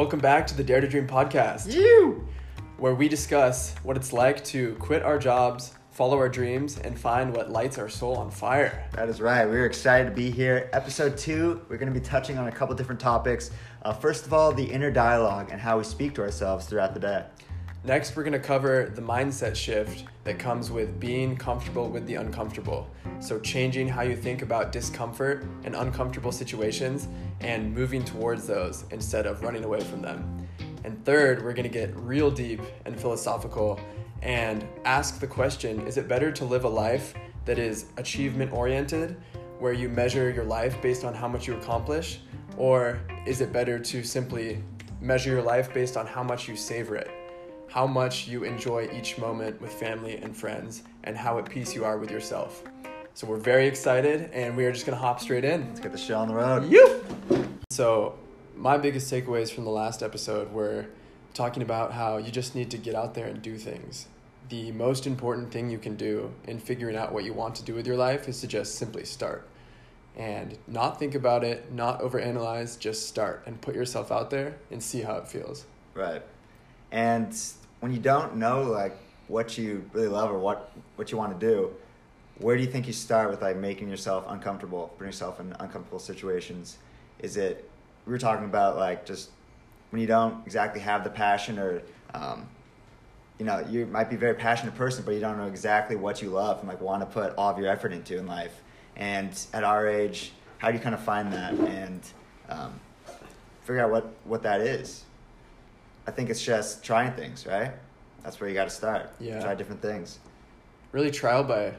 Welcome back to the Dare to Dream podcast, You. where we discuss what it's like to quit our jobs, follow our dreams, and find what lights our soul on fire. That is right. We're excited to be here. Episode two, we're going to be touching on a couple different topics. Uh, first of all, the inner dialogue and how we speak to ourselves throughout the day. Next, we're going to cover the mindset shift that comes with being comfortable with the uncomfortable. So, changing how you think about discomfort and uncomfortable situations and moving towards those instead of running away from them. And third, we're going to get real deep and philosophical and ask the question is it better to live a life that is achievement oriented, where you measure your life based on how much you accomplish? Or is it better to simply measure your life based on how much you savor it? How much you enjoy each moment with family and friends, and how at peace you are with yourself. So we're very excited, and we are just gonna hop straight in. Let's get the show on the road. You. So my biggest takeaways from the last episode were talking about how you just need to get out there and do things. The most important thing you can do in figuring out what you want to do with your life is to just simply start. And not think about it, not overanalyze, just start and put yourself out there and see how it feels. Right. And when you don't know like what you really love or what what you want to do, where do you think you start with like making yourself uncomfortable, putting yourself in uncomfortable situations? Is it we were talking about like just when you don't exactly have the passion or um, you know you might be a very passionate person but you don't know exactly what you love and like want to put all of your effort into in life and at our age how do you kind of find that and um, figure out what what that is i think it's just trying things right? That's where you got to start. Yeah. try different things. Really trial by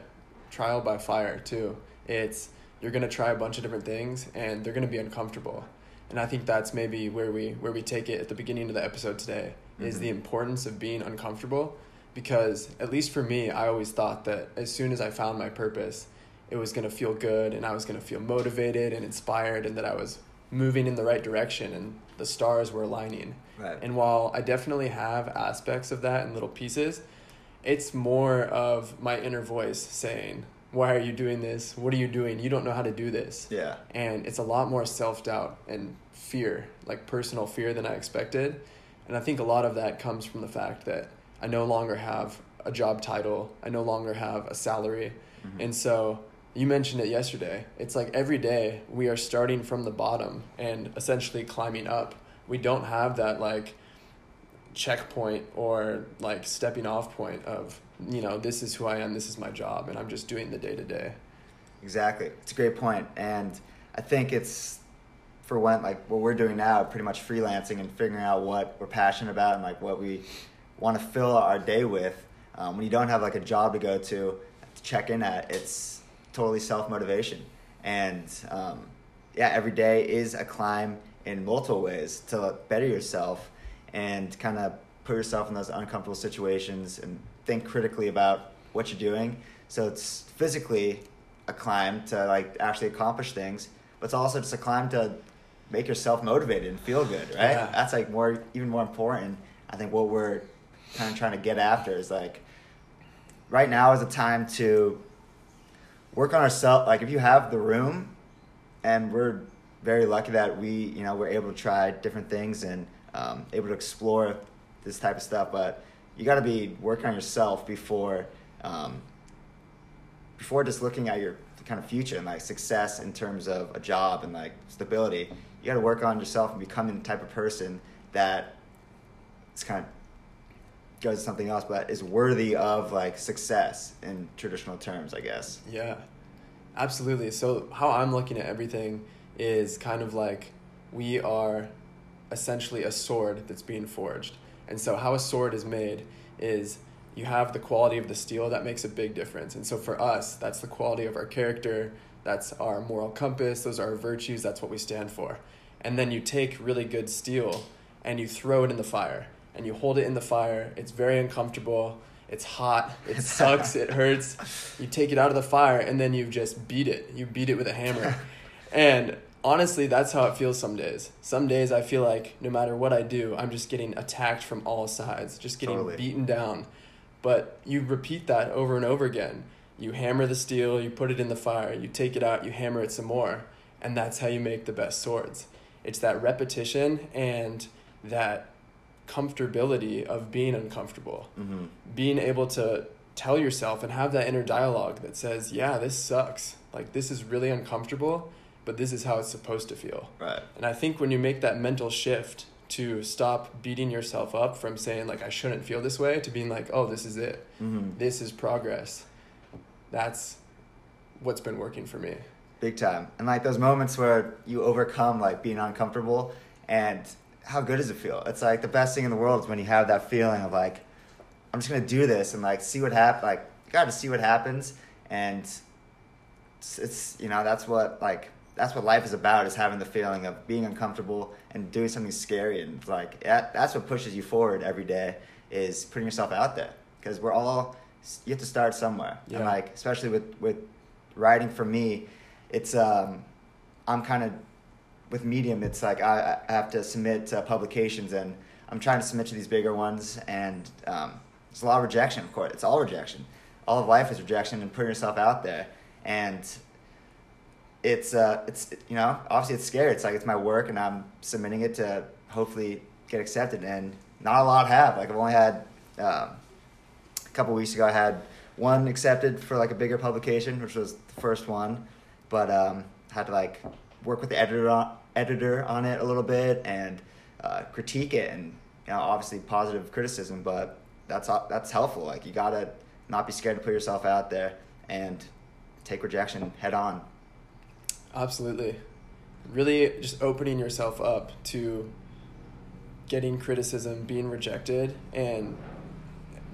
trial by fire too. It's you're going to try a bunch of different things and they're going to be uncomfortable. And i think that's maybe where we where we take it at the beginning of the episode today is Mhm. the importance of being uncomfortable. Because at least for me i always thought that as soon as i found my purpose it was going to feel good and i was going to feel motivated and inspired and that i was moving in the right direction and the stars were aligning right and while I definitely have aspects of that in little pieces, it's more of my inner voice saying, Why are you doing this? What are you doing? You don't know how to do this. yeah And it's a lot more self doubt and fear, like personal fear than I expected. And I think a lot of that comes from the fact that I no longer have a job title, I no longer have a salary. Mhm. And so you mentioned it yesterday. It's like every day we are starting from the bottom and essentially climbing up. We don't have that like checkpoint or like stepping off point of, you know, this is who I am, this is my job, and I'm just doing the day to day. Exactly. It's a great point. And I think it's for when like what we're doing now, pretty much freelancing and figuring out what we're passionate about and like what we want to fill our day with. Um, when you don't have like a job to go to, to check in at, it's totally self motivation. And um, yeah, every day is a climb in multiple ways to better yourself and kind of put yourself in those uncomfortable situations and think critically about what you're doing. So it's physically a climb to like actually accomplish things, but it's also just a climb to make yourself motivated and feel good, right? Yeah. That's like more even more important. I think what we're kind of trying to get after is like right now is a time to work on ourselves. Like if you have the room, and we're very lucky that we you know we're able to try different things and um, able to explore this type of stuff. But you got to be working on yourself before um, before just looking at your kind of future and like success in terms of a job and like stability. You got to work on yourself and becoming the type of person that it's kind of goes to something else, but is worthy of like success in traditional terms, I guess. Yeah, absolutely. So, how I'm looking at everything is kind of like we are essentially a sword that's being forged. And so, how a sword is made is you have the quality of the steel that makes a big difference. And so, for us, that's the quality of our character, that's our moral compass, those are our virtues, that's what we stand for. And then you take really good steel and you throw it in the fire and you hold it in the fire. It's very uncomfortable. It's hot. It sucks. it hurts. You take it out of the fire and then you just beat it. You beat it with a hammer. and honestly, that's how it feels some days. Some days I feel like no matter what I do, I'm just getting attacked from all sides, just getting Totally. beaten down. But you repeat that over and over again. You hammer the steel, you put it in the fire, you take it out, you hammer it some more, and that's how you make the best swords. It's that repetition and that comfortability of being uncomfortable. Mm-hmm. Being able to tell yourself and have that inner dialogue that says, yeah, this sucks. Like, this is really uncomfortable, but this is how it's supposed to feel. Right. And I think when you make that mental shift to stop beating yourself up from saying, like, I shouldn't feel this way, to being like, oh, this is it, Mm-hmm. this is progress, that's what's been working for me. Big time. And like those moments where you overcome like being uncomfortable and how good does it feel? It's like the best thing in the world is when you have that feeling of like, I'm just gonna do this and like see what happens. Like, you gotta see what happens. And it's, it's, you know, that's what like, that's what life is about is having the feeling of being uncomfortable and doing something scary. And like, that, that's what pushes you forward every day is putting yourself out there. Because we're all, you have to start somewhere. And Yeah. like, especially with, with writing for me, it's um, I'm kind of with Medium. It's like I, I have to submit to publications, and I'm trying to submit to these bigger ones, and um, there's a lot of rejection. Of course, it's all rejection. All of life is rejection, and putting yourself out there, and it's uh, it's you know obviously it's scary. It's like it's my work, and I'm submitting it to hopefully get accepted, and not a lot have. Like I've only had um, a couple weeks ago, I had one accepted for like a bigger publication, which was the first one, but um, had to like work with the editor on, editor on it a little bit and uh, critique it, and you know obviously positive criticism, but that's that's helpful. Like you gotta not be scared to put yourself out there and take rejection head on. Absolutely. Really just opening yourself up to getting criticism, being rejected, and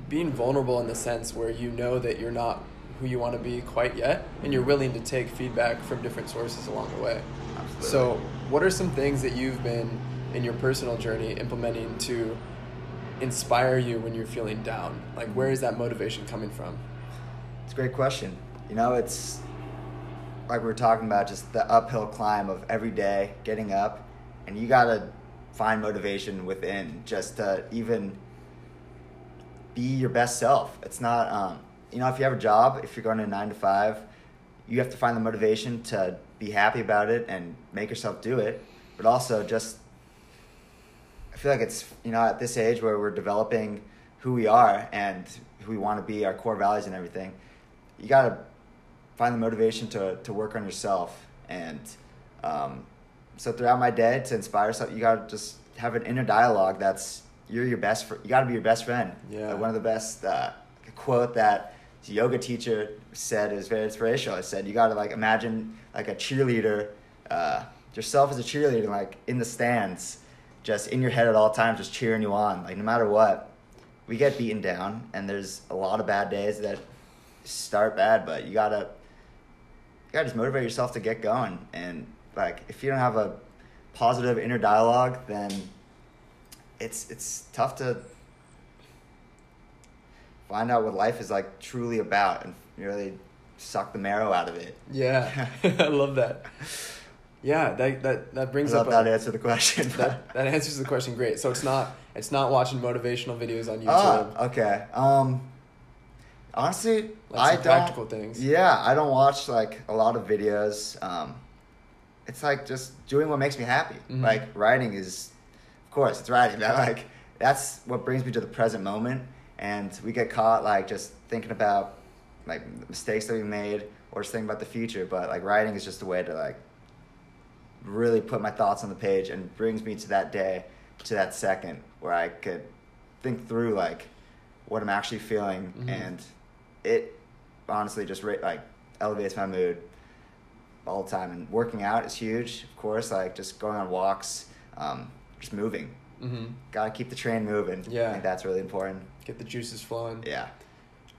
being vulnerable in the sense where you know that you're not who you want to be quite yet, and you're willing to take feedback from different sources along the way. Absolutely. So, what are some things that you've been in your personal journey implementing to inspire you when you're feeling down? Like, where is that motivation coming from? It's a great question. You know, it's like we were talking about, just the uphill climb of every day getting up, and you gotta find motivation within just to even be your best self. It's not, um, you know, if you have a job, if you're going to nine to five, you have to find the motivation to be happy about it and make yourself do it, but also just I feel like it's you know at this age where we're developing who we are and who we want to be, our core values and everything. You gotta find the motivation to to work on yourself, and um, so throughout my day to inspire yourself, you gotta just have an inner dialogue. That's you're your best. Fr- you gotta be your best friend. Yeah. Like one of the best uh, quote that yoga teacher said is very inspirational. It said you gotta like imagine like a cheerleader, uh, yourself as a cheerleader, like in the stands, just in your head at all times, just cheering you on. Like no matter what, we get beaten down, and there's a lot of bad days that start bad, but you gotta you gotta just motivate yourself to get going. And like if you don't have a positive inner dialogue, then it's it's tough to find out what life is like truly about and really suck the marrow out of it. Yeah, I love that. Yeah, that that that I brings love up that a, answer the question. that that answers the question great. So it's not it's not watching motivational videos on YouTube. Ah, okay. Um, honestly, Like I don't. practical things. Yeah, I don't watch like a lot of videos. Um, it's like just doing what makes me happy. Mhm. Like writing is, of course, it's writing. That like that's what brings me to the present moment. And we get caught like just thinking about like mistakes that we made or just thinking about the future. But like writing is just a way to like really put my thoughts on the page and brings me to that day, to that second where I could think through like what I'm actually feeling, Mhm. and it honestly just like elevates my mood all the time. And working out is huge, of course. Like just going on walks, um, just moving. Mm-hmm. Gotta keep the train moving. Yeah. I think that's really important. Get the juices flowing. Yeah.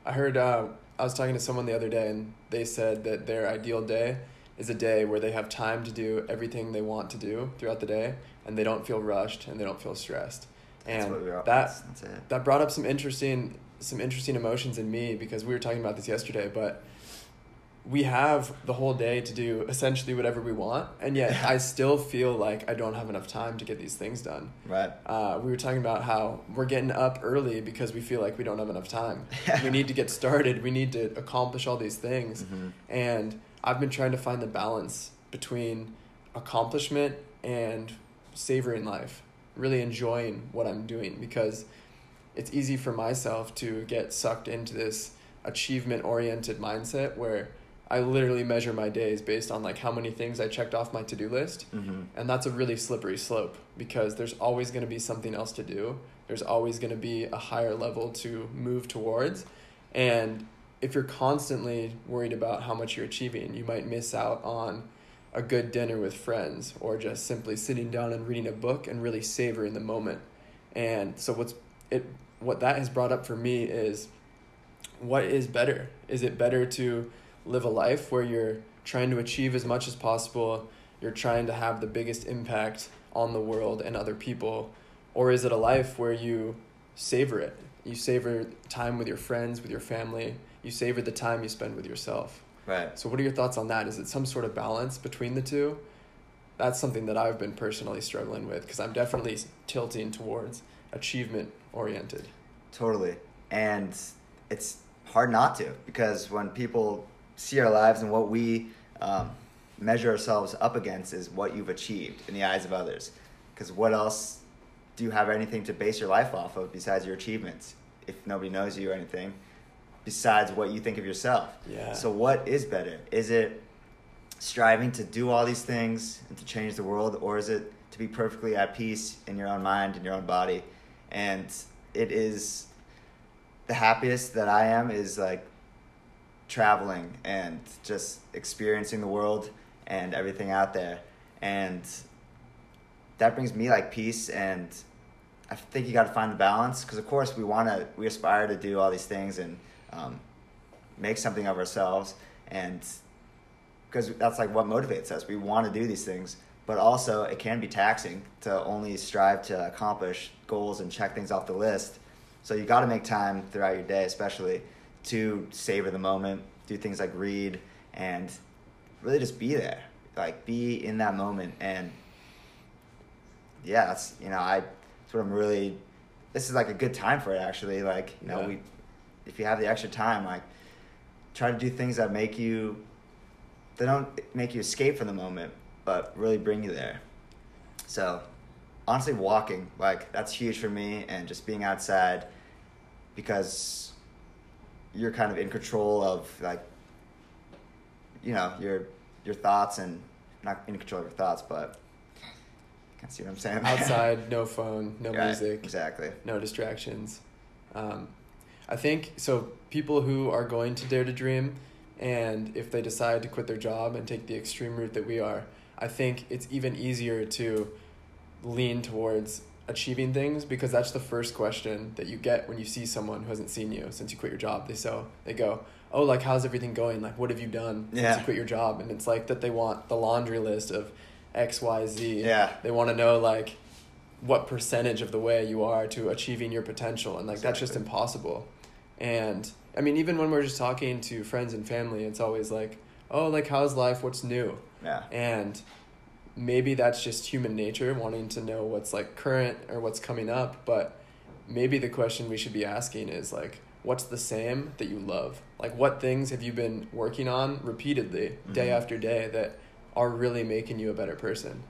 I heard uh, I was talking to someone the other day, and they said that their ideal day is a day where they have time to do everything they want to do throughout the day, and they don't feel rushed and they don't feel stressed. That's And what we are. that that's, that's that brought up some interesting some interesting emotions in me because we were talking about this yesterday, but we have the whole day to do essentially whatever we want, and yet I still feel like I don't have enough time to get these things done. Right. Uh, we were talking about how we're getting up early because we feel like we don't have enough time. we need to get started. We need to accomplish all these things. Mhm. And I've been trying to find the balance between accomplishment and savoring life. really enjoying what I'm doing because it's easy for myself to get sucked into this achievement oriented mindset where I literally measure my days based on like how many things I checked off my to-do list. Mm-hmm. And that's a really slippery slope because there's always going to be something else to do. There's always going to be a higher level to move towards. And if you're constantly worried about how much you're achieving, you might miss out on a good dinner with friends or just simply sitting down and reading a book and really savoring the moment. And so what's it what that has brought up for me is what is better? Is it better to live a life where you're trying to achieve as much as possible, you're trying to have the biggest impact on the world and other people, or is it a life where you savor it? You savor time with your friends, with your family, you savor the time you spend with yourself. Right. So, what are your thoughts on that? Is it some sort of balance between the two? That's something that I've been personally struggling with because I'm definitely tilting towards achievement oriented. Totally. And it's hard not to because when people see our lives and what we um, measure ourselves up against is what you've achieved in the eyes of others. Because what else do you have anything to base your life off of besides your achievements? If nobody knows you or anything, besides what you think of yourself. Yeah. So, what is better? Is it striving to do all these things and to change the world, or is it to be perfectly at peace in your own mind and your own body? And it is the happiest that I am is like traveling and just experiencing the world and everything out there. And that brings me like peace and I think you got to find the balance because of course we want to we aspire to do all these things and um, make something of ourselves and because that's like what motivates us we want to do these things but also it can be taxing to only strive to accomplish goals and check things off the list so you got to make time throughout your day especially to savor the moment do things like read and really just be there like be in that moment. And yeah that's you know i that's what i'm really this is like a good time for it actually. Like you know Yeah. we if you have the extra time like try to do things that make you they don't make you escape from the moment but really bring you there. So honestly walking like that's huge for me and just being outside because you're kind of in control of like you know your your thoughts and not in control of your thoughts but can see what i'm saying Outside, no phone, no Right, music, exactly no distractions. Um, I think so. People who are going to Dare to Dream, and if they decide to quit their job and take the extreme route that we are, I think it's even easier to lean towards achieving things because that's the first question that you get when you see someone who hasn't seen you since you quit your job. They so they go, "Oh, like how's everything going? Like what have you done since you quit your job?" And it's like that they want the laundry list of X, Y, Z. Yeah. They want to know like what percentage of the way you are to achieving your potential and like that's just impossible and i mean even when we're just talking to friends and family it's always like oh like how's life what's new yeah and maybe that's just human nature wanting to know what's like current or what's coming up but maybe the question we should be asking is like what's the same that you love like what things have you been working on repeatedly day Mhm. after day that are really making you a better person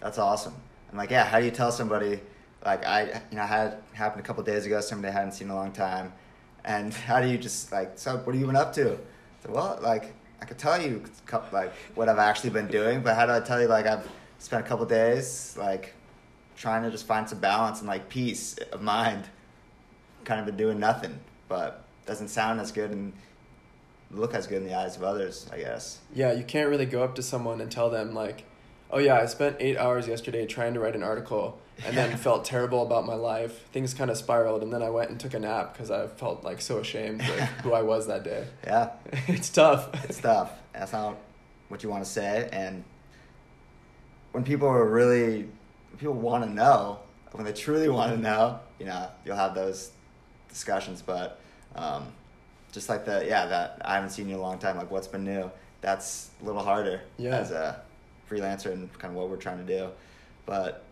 That's awesome. And like, yeah, how do you tell somebody? Like, I you know I had happened a couple days ago. Somebody I hadn't seen in a long time, and how do you just like, so what have you been up to? So, well, like I could tell you like what I've actually been doing, but how do I tell you like I've spent a couple days like trying to just find some balance and like peace of mind, kind of been doing nothing, but doesn't sound as good and look as good in the eyes of others, I guess. Yeah, you can't really go up to someone and tell them like, "Oh yeah, I spent 8 hours yesterday trying to write an article and then felt terrible about my life. Things kind of spiraled and then I went and took a nap cuz I felt like so ashamed with who I was that day." Yeah. it's tough. it's tough. That's not what you want to say. And when people are really, people want to know, when they truly want to know, you know, you'll have those discussions. But um, just like the, yeah, that I haven't seen you in a long time, like what's been new, that's a little harder Yeah. as a freelancer and kind of what we're trying to do. But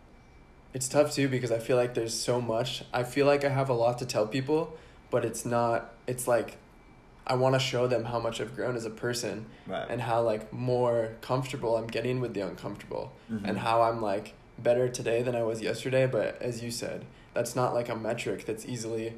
It's tough too because I feel like there's so much. I feel like I have a lot to tell people, but it's not it's like I want to show them how much I've grown as a person Right. and how like more comfortable I'm getting with the uncomfortable Mhm. and how I'm like better today than I was yesterday, but as you said, that's not like a metric that's easily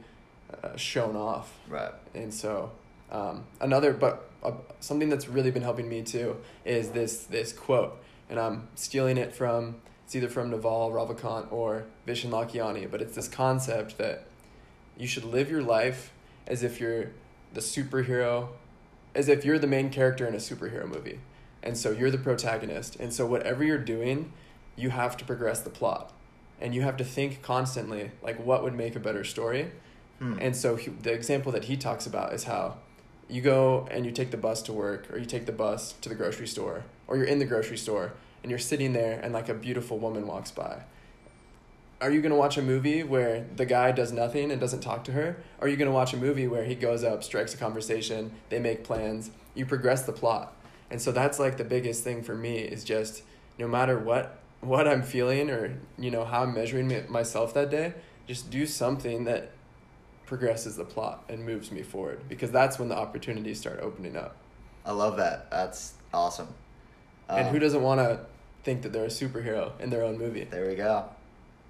uh, shown off. Right. And so, um, another, but uh, something that's really been helping me too is this this quote, and I'm stealing it from it's either from Naval Ravikant or Vishen Lakhiani, but it's this concept that you should live your life as if you're the superhero, as if you're the main character in a superhero movie, and so you're the protagonist, and so whatever you're doing, you have to progress the plot, and you have to think constantly like what would make a better story? Hmm. and so he, the example that he talks about is how you go and you take the bus to work, or you take the bus to the grocery store, or you're in the grocery store and you're sitting there and like a beautiful woman walks by. Are you gonna watch a movie where the guy does nothing and doesn't talk to her? Or are you gonna watch a movie where he goes up, strikes a conversation, they make plans, you progress the plot? And so that's like the biggest thing for me is just no matter what what I'm feeling or you know how I'm measuring myself that day, just do something that progresses the plot and moves me forward because that's when the opportunities start opening up. I love that. That's awesome. and Um, who doesn't want to think that they're a superhero in their own movie? There we go.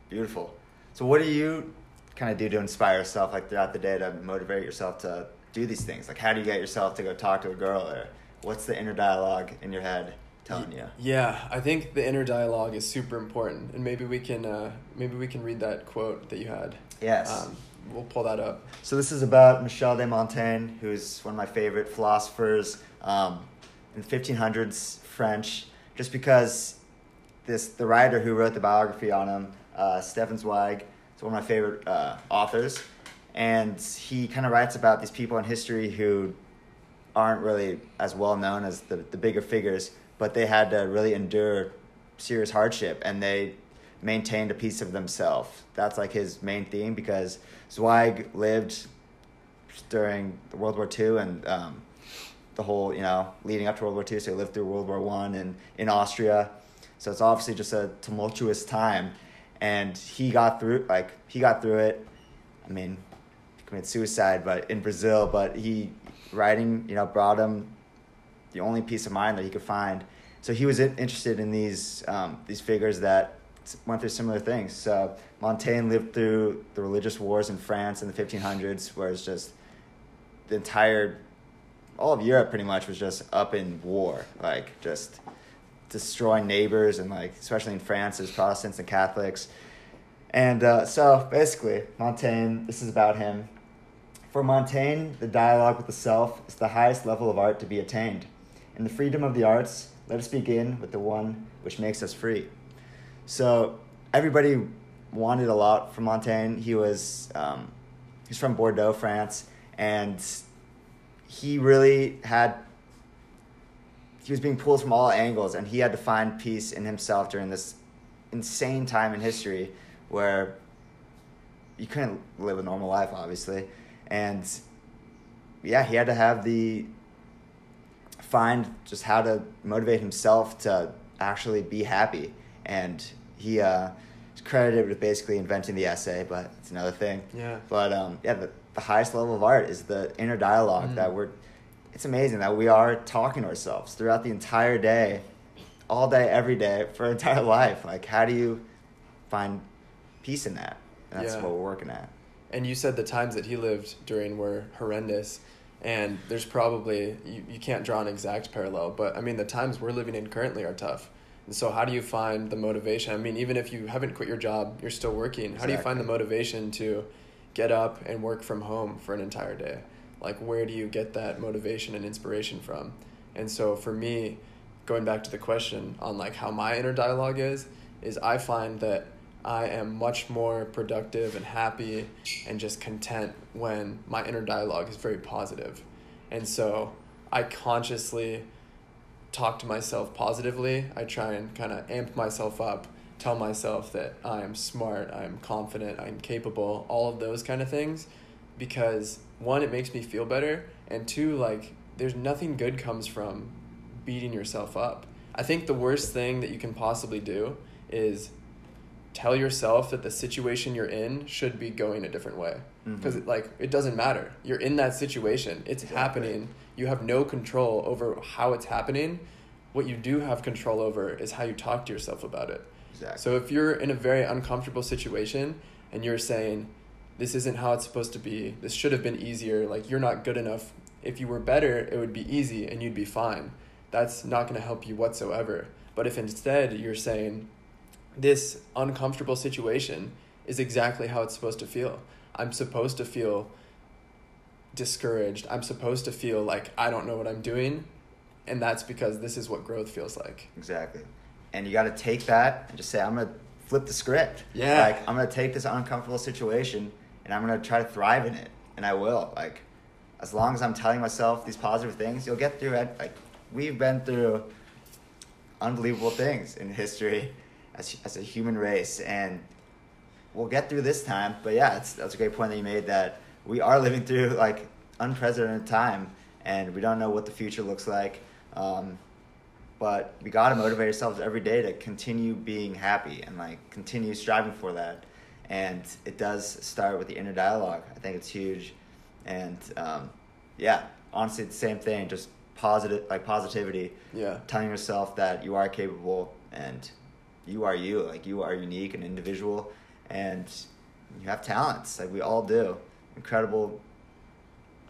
Beautiful. So, what do you kind of do to inspire yourself, like throughout the day, to motivate yourself to do these things? Like, how do you get yourself to go talk to a girl, or what's the inner dialogue in your head telling you? Yeah, I think the inner dialogue is super important, and maybe we can uh, maybe we can read that quote that you had. Yes. Um, we'll pull that up. So this is about Michel de Montaigne, who's one of my favorite philosophers um, in the 1500s French. Just because this the writer who wrote the biography on him, uh, Stefan Zweig, is one of my favorite uh, authors, and he kind of writes about these people in history who aren't really as well known as the the bigger figures, but they had to really endure serious hardship and they maintained a piece of themselves. That's like his main theme because Zweig lived during World War II and um, the whole, you know, leading up to World War II. So he lived through World War One and in Austria. So it's obviously just a tumultuous time, and he got through. Like he got through it. I mean, he committed suicide, but in Brazil. But he writing, you know, brought him the only peace of mind that he could find. So he was interested in these um, these figures that went through similar things. So Montaigne lived through the religious wars in France in the 1500s, where it's just the entire all of Europe pretty much was just up in war, like just destroying neighbors and like especially in France, there's Protestants and Catholics. And uh, so basically, Montaigne, this is about him. For Montaigne, the dialogue with the self is the highest level of art to be attained. In the freedom of the arts, let us begin with the one which makes us free. So everybody wanted a lot from Montaigne. He was um, he's from Bordeaux, France, and he really had he was being pulled from all angles, and he had to find peace in himself during this insane time in history where you couldn't live a normal life, obviously, and yeah, he had to have the find just how to motivate himself to actually be happy, and he uh, is credited with basically inventing the essay, but it's another thing. Yeah. But um, yeah, the, the highest level of art is the inner dialogue Mm. that we're. It's amazing that we are talking to ourselves throughout the entire day, all day, every day, for our entire life. Like, how do you find peace in that? And that's Yeah. what we're working at. And you said the times that he lived during were horrendous. And there's probably, you, you can't draw an exact parallel, but I mean, the times we're living in currently are tough. And so, how do you find the motivation? I mean, even if you haven't quit your job, you're still working. How do you find the motivation to get up and work from home for an entire day? Like, where do you get that motivation and inspiration from? And so, for me, going back to the question on like how my inner dialogue is, is I find that I am much more productive and happy and just content when my inner dialogue is very positive. And so I consciously talk to myself positively. I try and kind of amp myself up, tell myself that I am smart, I'm confident, I'm capable, all of those kind of things because one it makes me feel better and two like there's nothing good comes from beating yourself up. I think the worst thing that you can possibly do is tell yourself that the situation you're in should be going a different way because Mhm. like it doesn't matter you're in that situation it's Exactly. happening you have no control over how it's happening what you do have control over is how you talk to yourself about it Exactly. So if you're in a very uncomfortable situation and you're saying, this isn't how it's supposed to be, this should have been easier, like you're not good enough. If you were better, it would be easy and you'd be fine. That's not going to help you whatsoever. But if instead you're saying, this uncomfortable situation is exactly how it's supposed to feel. I'm supposed to feel discouraged. I'm supposed to feel like I don't know what I'm doing. And that's because this is what growth feels like. Exactly. And you got to take that and just say, I'm going to flip the script. Yeah. Like, I'm going to take this uncomfortable situation and I'm to try to thrive in it. And I will. Like, as long as I'm telling myself these positive things, you'll get through it. Like, we've been through unbelievable things in history as, as a human race. And we'll get through this time. But yeah, it's, that's a great point that you made that we are living through like unprecedented time and we don't know what the future looks like. Um, but we got to motivate ourselves every day to continue being happy and like continue striving for that. And it does start with the inner dialogue. I think it's huge. And um, yeah, honestly, the same thing. Just positive, like positivity. Yeah. Telling yourself that you are capable and you are you. Like you are unique and individual, and you have talents. Like we all do. Incredible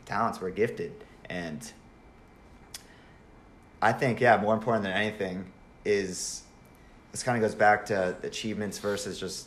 talents. We're gifted, and I think yeah, more important than anything is this kind of goes back to achievements versus just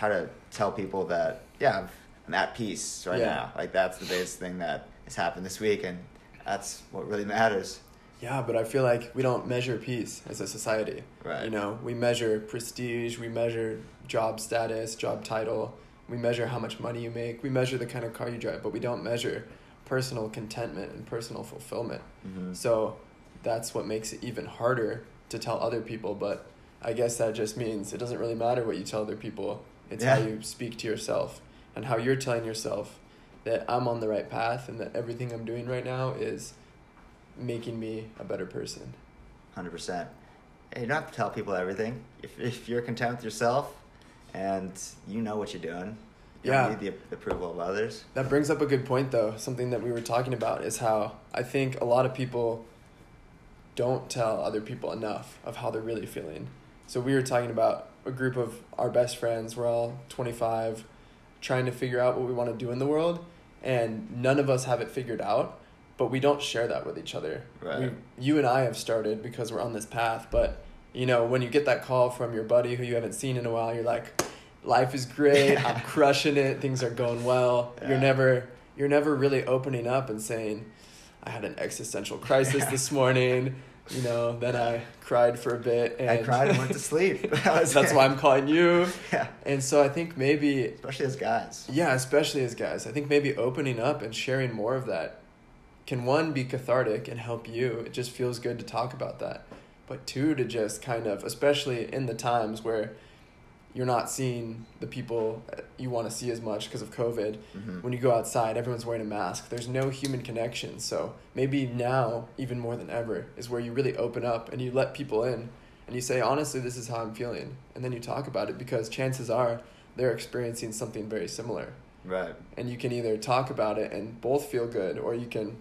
how to tell people that yeah I'm at peace right Yeah. now. Like that's the biggest thing that has happened this week, and that's what really matters. Yeah, but I feel like we don't measure peace as a society. Right. You know, we measure prestige, we measure job status, job title, we measure how much money you make, we measure the kind of car you drive, but we don't measure personal contentment and personal fulfillment. Mhm. So that's what makes it even harder to tell other people, but I guess that just means it doesn't really matter what you tell other people. It's how you speak to yourself and how you're telling yourself that I'm on the right path and that everything I'm doing right now is making me a better person. Hundred percent. And You don't have to tell people everything. If if you're content with yourself, and you know what you're doing, you Yeah. don't need the approval of others. That brings up a good point, though. Something that we were talking about is how I think a lot of people don't tell other people enough of how they're really feeling. So we were talking about a group of our best friends. We're all 25, trying to figure out what we want to do in the world, and none of us have it figured out. But we don't share that with each other. Right. We, you and I have started because we're on this path, but you know when you get that call from your buddy who you haven't seen in a while, you're like, life is great. I'm crushing it. Things are going well. Yeah. You're never you're never really opening up and saying, I had an existential crisis Yeah. this morning. You know, then I cried for a bit and I cried and went to sleep. That's it. why I'm calling you. Yeah, And so I think maybe especially as guys. yeah, especially as guys, I think maybe opening up and sharing more of that can one be cathartic and help you. It just feels good to talk about that. But two, to just kind of, especially in the times where you're not seeing the people you want to see as much because of COVID. Mhm. When you go outside, everyone's wearing a mask. There's no human connection. So maybe now, even more than ever, is where you really open up and you let people in and you say, honestly, this is how I'm feeling. And then you talk about it because chances are they're experiencing something very similar. Right. And you can either talk about it and both feel good, or you can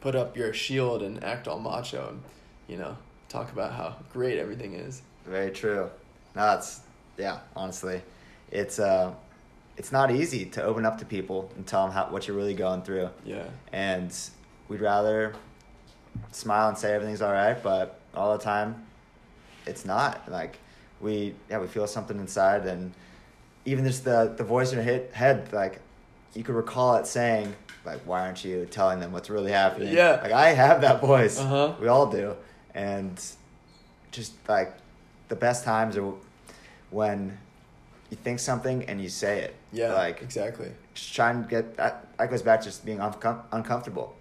put up your shield and act all macho and, you know, talk about how great everything is. Very true. No, that's yeah. Honestly, it's uh, it's not easy to open up to people and tell them how what you're really going through. Yeah. and we'd rather smile and say everything's all right, but all the time, it's not. Like we yeah we feel something inside, and even just the the voice in your head, head like you could recall it saying like why aren't you telling them what's really happening? Yeah. like I have that voice. Uh-huh. We all do, and just like the best times are when you think something and you say it. Yeah. like exactly. just trying to get that that goes back to just being uncom- uncomfortable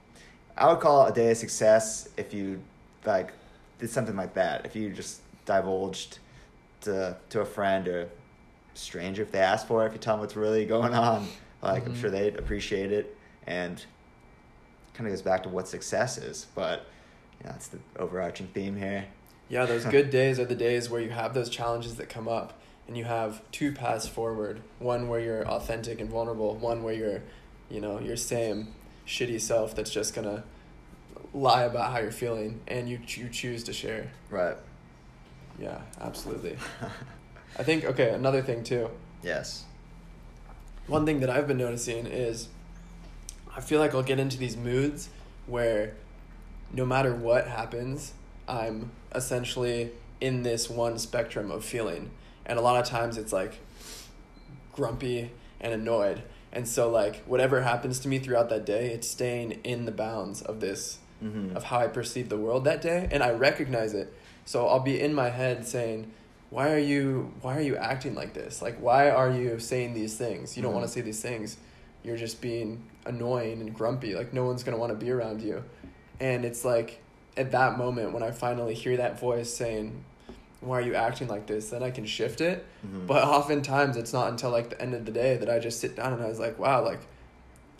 i would call a day of success if you like did something like that if you just divulged to to a friend or stranger if they ask for it if you tell them what's really going on like i'm Mhm. sure they'd appreciate it and kind of goes back to what success is but you know, that's the overarching theme here Yeah, those good days are the days where you have those challenges that come up and you have two paths forward. One where you're authentic and vulnerable, one where you're, you know, your same shitty self that's just to lie about how you're feeling and you you choose to share. right Yeah, absolutely. I think okay, another thing too. yes. One thing that I've been noticing is I feel like I'll get into these moods where no matter what happens, I'm essentially in this one spectrum of feeling. And a lot of times it's like grumpy and annoyed. And so like whatever happens to me throughout that day, it's staying in the bounds of this Mm-hmm. of how I perceive the world that day and I recognize it. So I'll be in my head saying, "Why are you why are you acting like this? Like why are you saying these things? You don't Mhm. want to say these things. You're just being annoying and grumpy. Like no one's going to want to be around you." And it's like at that moment when I finally hear that voice saying, "Why are you acting like this?" then I can shift it. Mhm. But oftentimes it's not until like the end of the day that I just sit down and I was like, "Wow, like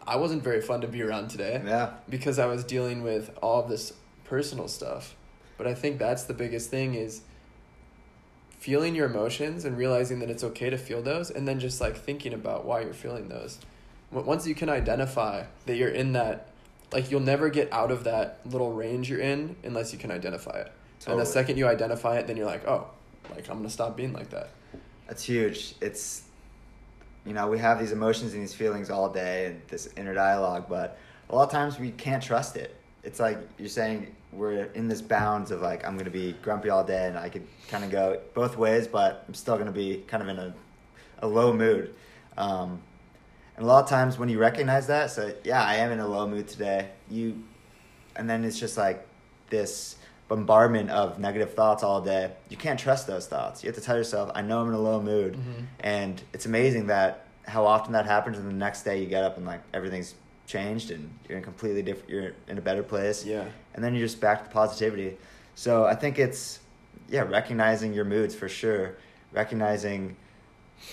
I wasn't very fun to be around today." yeah. because I was dealing with all of this personal stuff. But I think that's the biggest thing is feeling your emotions and realizing that it's okay to feel those and then just like thinking about why you're feeling those. Once you can identify that you're in that like you'll never get out of that little range you're in unless you can identify it. And the second you identify it then you're like, "Oh, like I'm to stop being like that." That's huge. It's, you know, we have these emotions and these feelings all day and this inner dialogue, but a lot of times we can't trust it. It's like you're saying we're in this bounds of like, I'm to be grumpy all day and I could kind of go both ways, but I'm still to be kind of in a, a low mood. Um, and a lot of times when you recognize that, so yeah, I am in a low mood today, you, and then it's just like this bombardment of negative thoughts all day. You can't trust those thoughts. You have to tell yourself, I know I'm in a low mood. Mhm. And it's amazing that how often that happens and the next day you get up and like everything's changed and you're in a completely different you're in a better place. Yeah. And then you're just back to positivity. So I think it's yeah, recognizing your moods for sure. Recognizing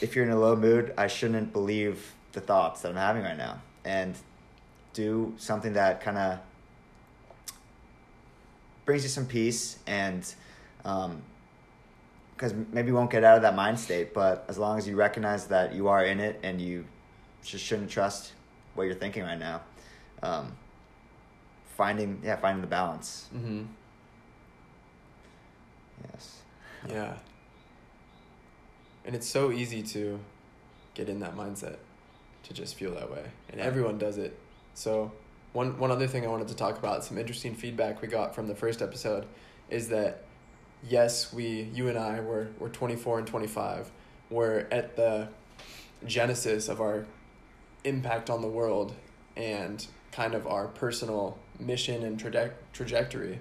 if you're in a low mood, I shouldn't believe the thoughts that I'm having right now. And do something that kind of brings you some peace and because maybe you won't get out of that mind state but as long as you recognize that you are in it and you just shouldn't trust what you're thinking right now um, finding yeah finding the balance Mhm. yes Yeah. And it's so easy to get in that mindset to just feel that way. And everyone does it. So one one other thing I wanted to talk about, some interesting feedback we got from the first episode is that yes, we you and I were we're 24 and 25. We're at the genesis of our impact on the world and kind of our personal mission and traje- trajectory.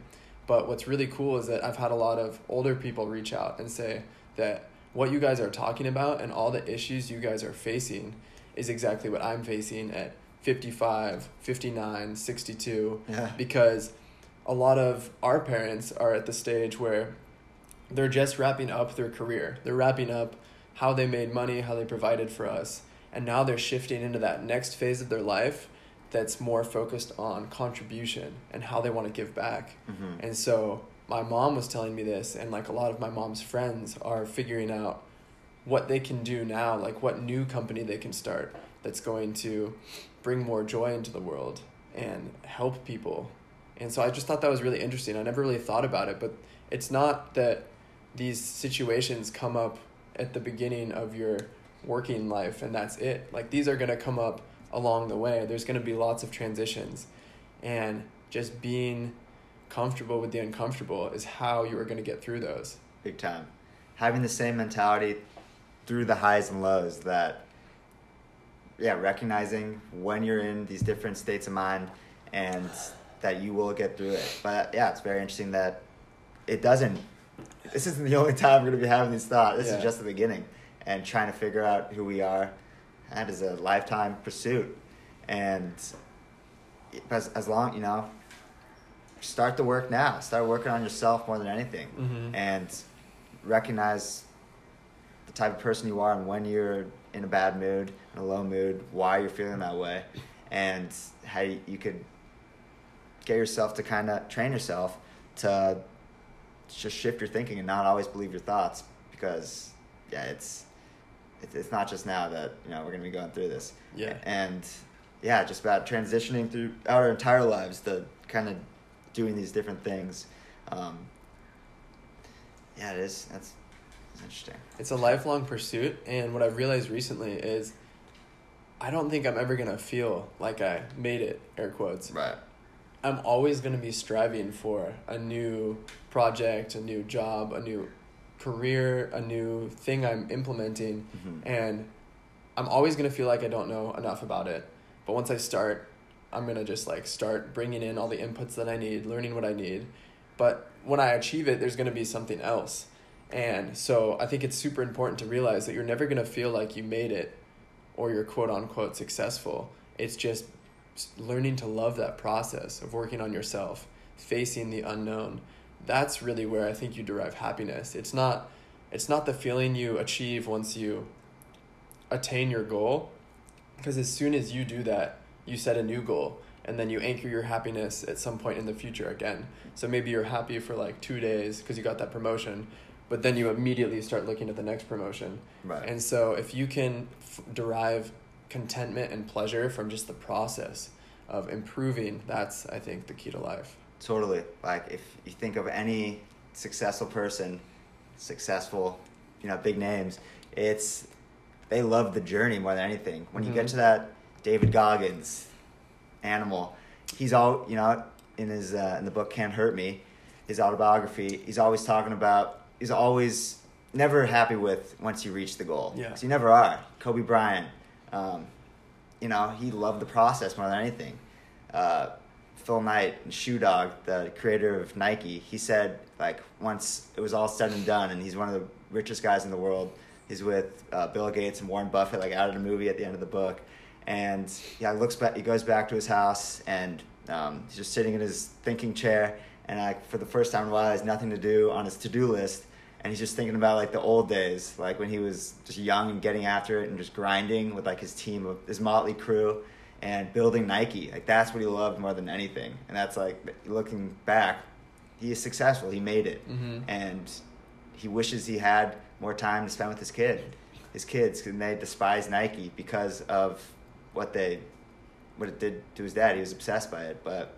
But what's really cool is that I've had a lot of older people reach out and say that what you guys are talking about and all the issues you guys are facing is exactly what I'm facing at 55, 59, 62 yeah because a lot of our parents are at the stage where they're just wrapping up their career. They're wrapping up how they made money, how they provided for us, and now they're shifting into that next phase of their life that's more focused on contribution and how they want to give back. Mhm. And so my mom was telling me this, and like a lot of my mom's friends are figuring out what they can do now, like what new company they can start that's going to bring more joy into the world and help people. And so I just thought that was really interesting. I never really thought about it, but it's not that these situations come up at the beginning of your working life and that's it. Like these are going to come up along the way. There's going to be lots of transitions. And just being comfortable with the uncomfortable is how you are going to get through those. big time having the same mentality through the highs and lows that yeah recognizing when you're in these different states of mind and that you will get through it. But yeah it's very interesting that it doesn't this isn't the only time we're going to be having these thoughts. This Yeah. is just the beginning and trying to figure out who we are. That is a lifetime pursuit. And as, as long you know start the work now. Start working on yourself more than anything Mhm. and recognize type of person you are and when you're in a bad mood, in a low mood, why you're feeling that way, and how you, could get yourself to kind of train yourself to just shift your thinking and not always believe your thoughts because yeah, it's it's, not just now that you know we're gonna be going through this Yeah. and yeah, just about transitioning through our entire lives to kind of doing these different things. Um, Yeah, it is. That's interesting. It's a lifelong pursuit, and what I've realized recently is I don't think I'm ever gonna feel like I made it, air quotes. Right. I'm always gonna be striving for a new project, a new job, a new career, a new thing I'm implementing, Mhm. and I'm always gonna feel like I don't know enough about it. But once I start, I'm gonna just like start bringing in all the inputs that I need, learning what I need. But when I achieve it, there's gonna be something else. And so I think it's super important to realize that you're never gonna feel like you made it or you're quote unquote successful. It's just learning to love that process of working on yourself, facing the unknown. That's really where I think you derive happiness. It's not it's not the feeling you achieve once you attain your goal because as soon as you do that, you set a new goal and then you anchor your happiness at some point in the future again. So maybe you're happy for like 2 days because you got that promotion, but then you immediately start looking at the next promotion. Right. And so if you can f- derive contentment and pleasure from just the process of improving, that's I think the key to life. Totally. Like if you think of any successful person, successful, you know, big names, it's they love the journey more than anything. When you get Mhm. to that David Goggins animal, he's all you know in his uh, in the book Can't Hurt Me, his autobiography. He's always talking about. He's always never happy with once you reach the goal. Yeah. 'Cause you never are. Kobe Bryant, um, you know, he loved the process more than anything. Uh, Phil Knight and Shoe Dog, the creator of Nike, he said like once it was all said and done, and he's one of the richest guys in the world. He's with uh, Bill Gates and Warren Buffett, like out of the movie at the end of the book, and yeah, looks back. He goes back to his house and um, he's just sitting in his thinking chair, and like for the first time in a while, he has nothing to do on his to do list, and he's just thinking about like the old days, like when he was just young and getting after it and just grinding with like his team of his motley crew and building Nike. Like that's what he loved more than anything. And that's like looking back, he is successful. He made it, Mhm. and he wishes he had more time to spend with his kid, his kids, and they despise Nike because of what they, what it did to his dad. He was obsessed by it, but.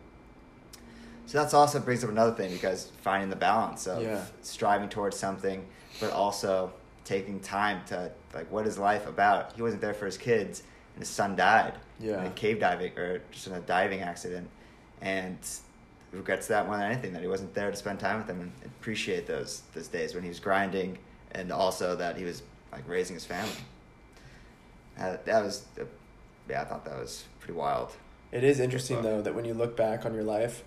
So that's also brings up another thing because finding the balance of Yeah. striving towards something, but also taking time to like what is life about? He wasn't there for his kids, and his son died Yeah. in a cave diving or just in a diving accident, and regrets that more than anything that he wasn't there to spend time with them and appreciate those those days when he was grinding, and also that he was like raising his family. Uh, that was, uh, yeah, I thought that was pretty wild. It is interesting though that when you look back on your life,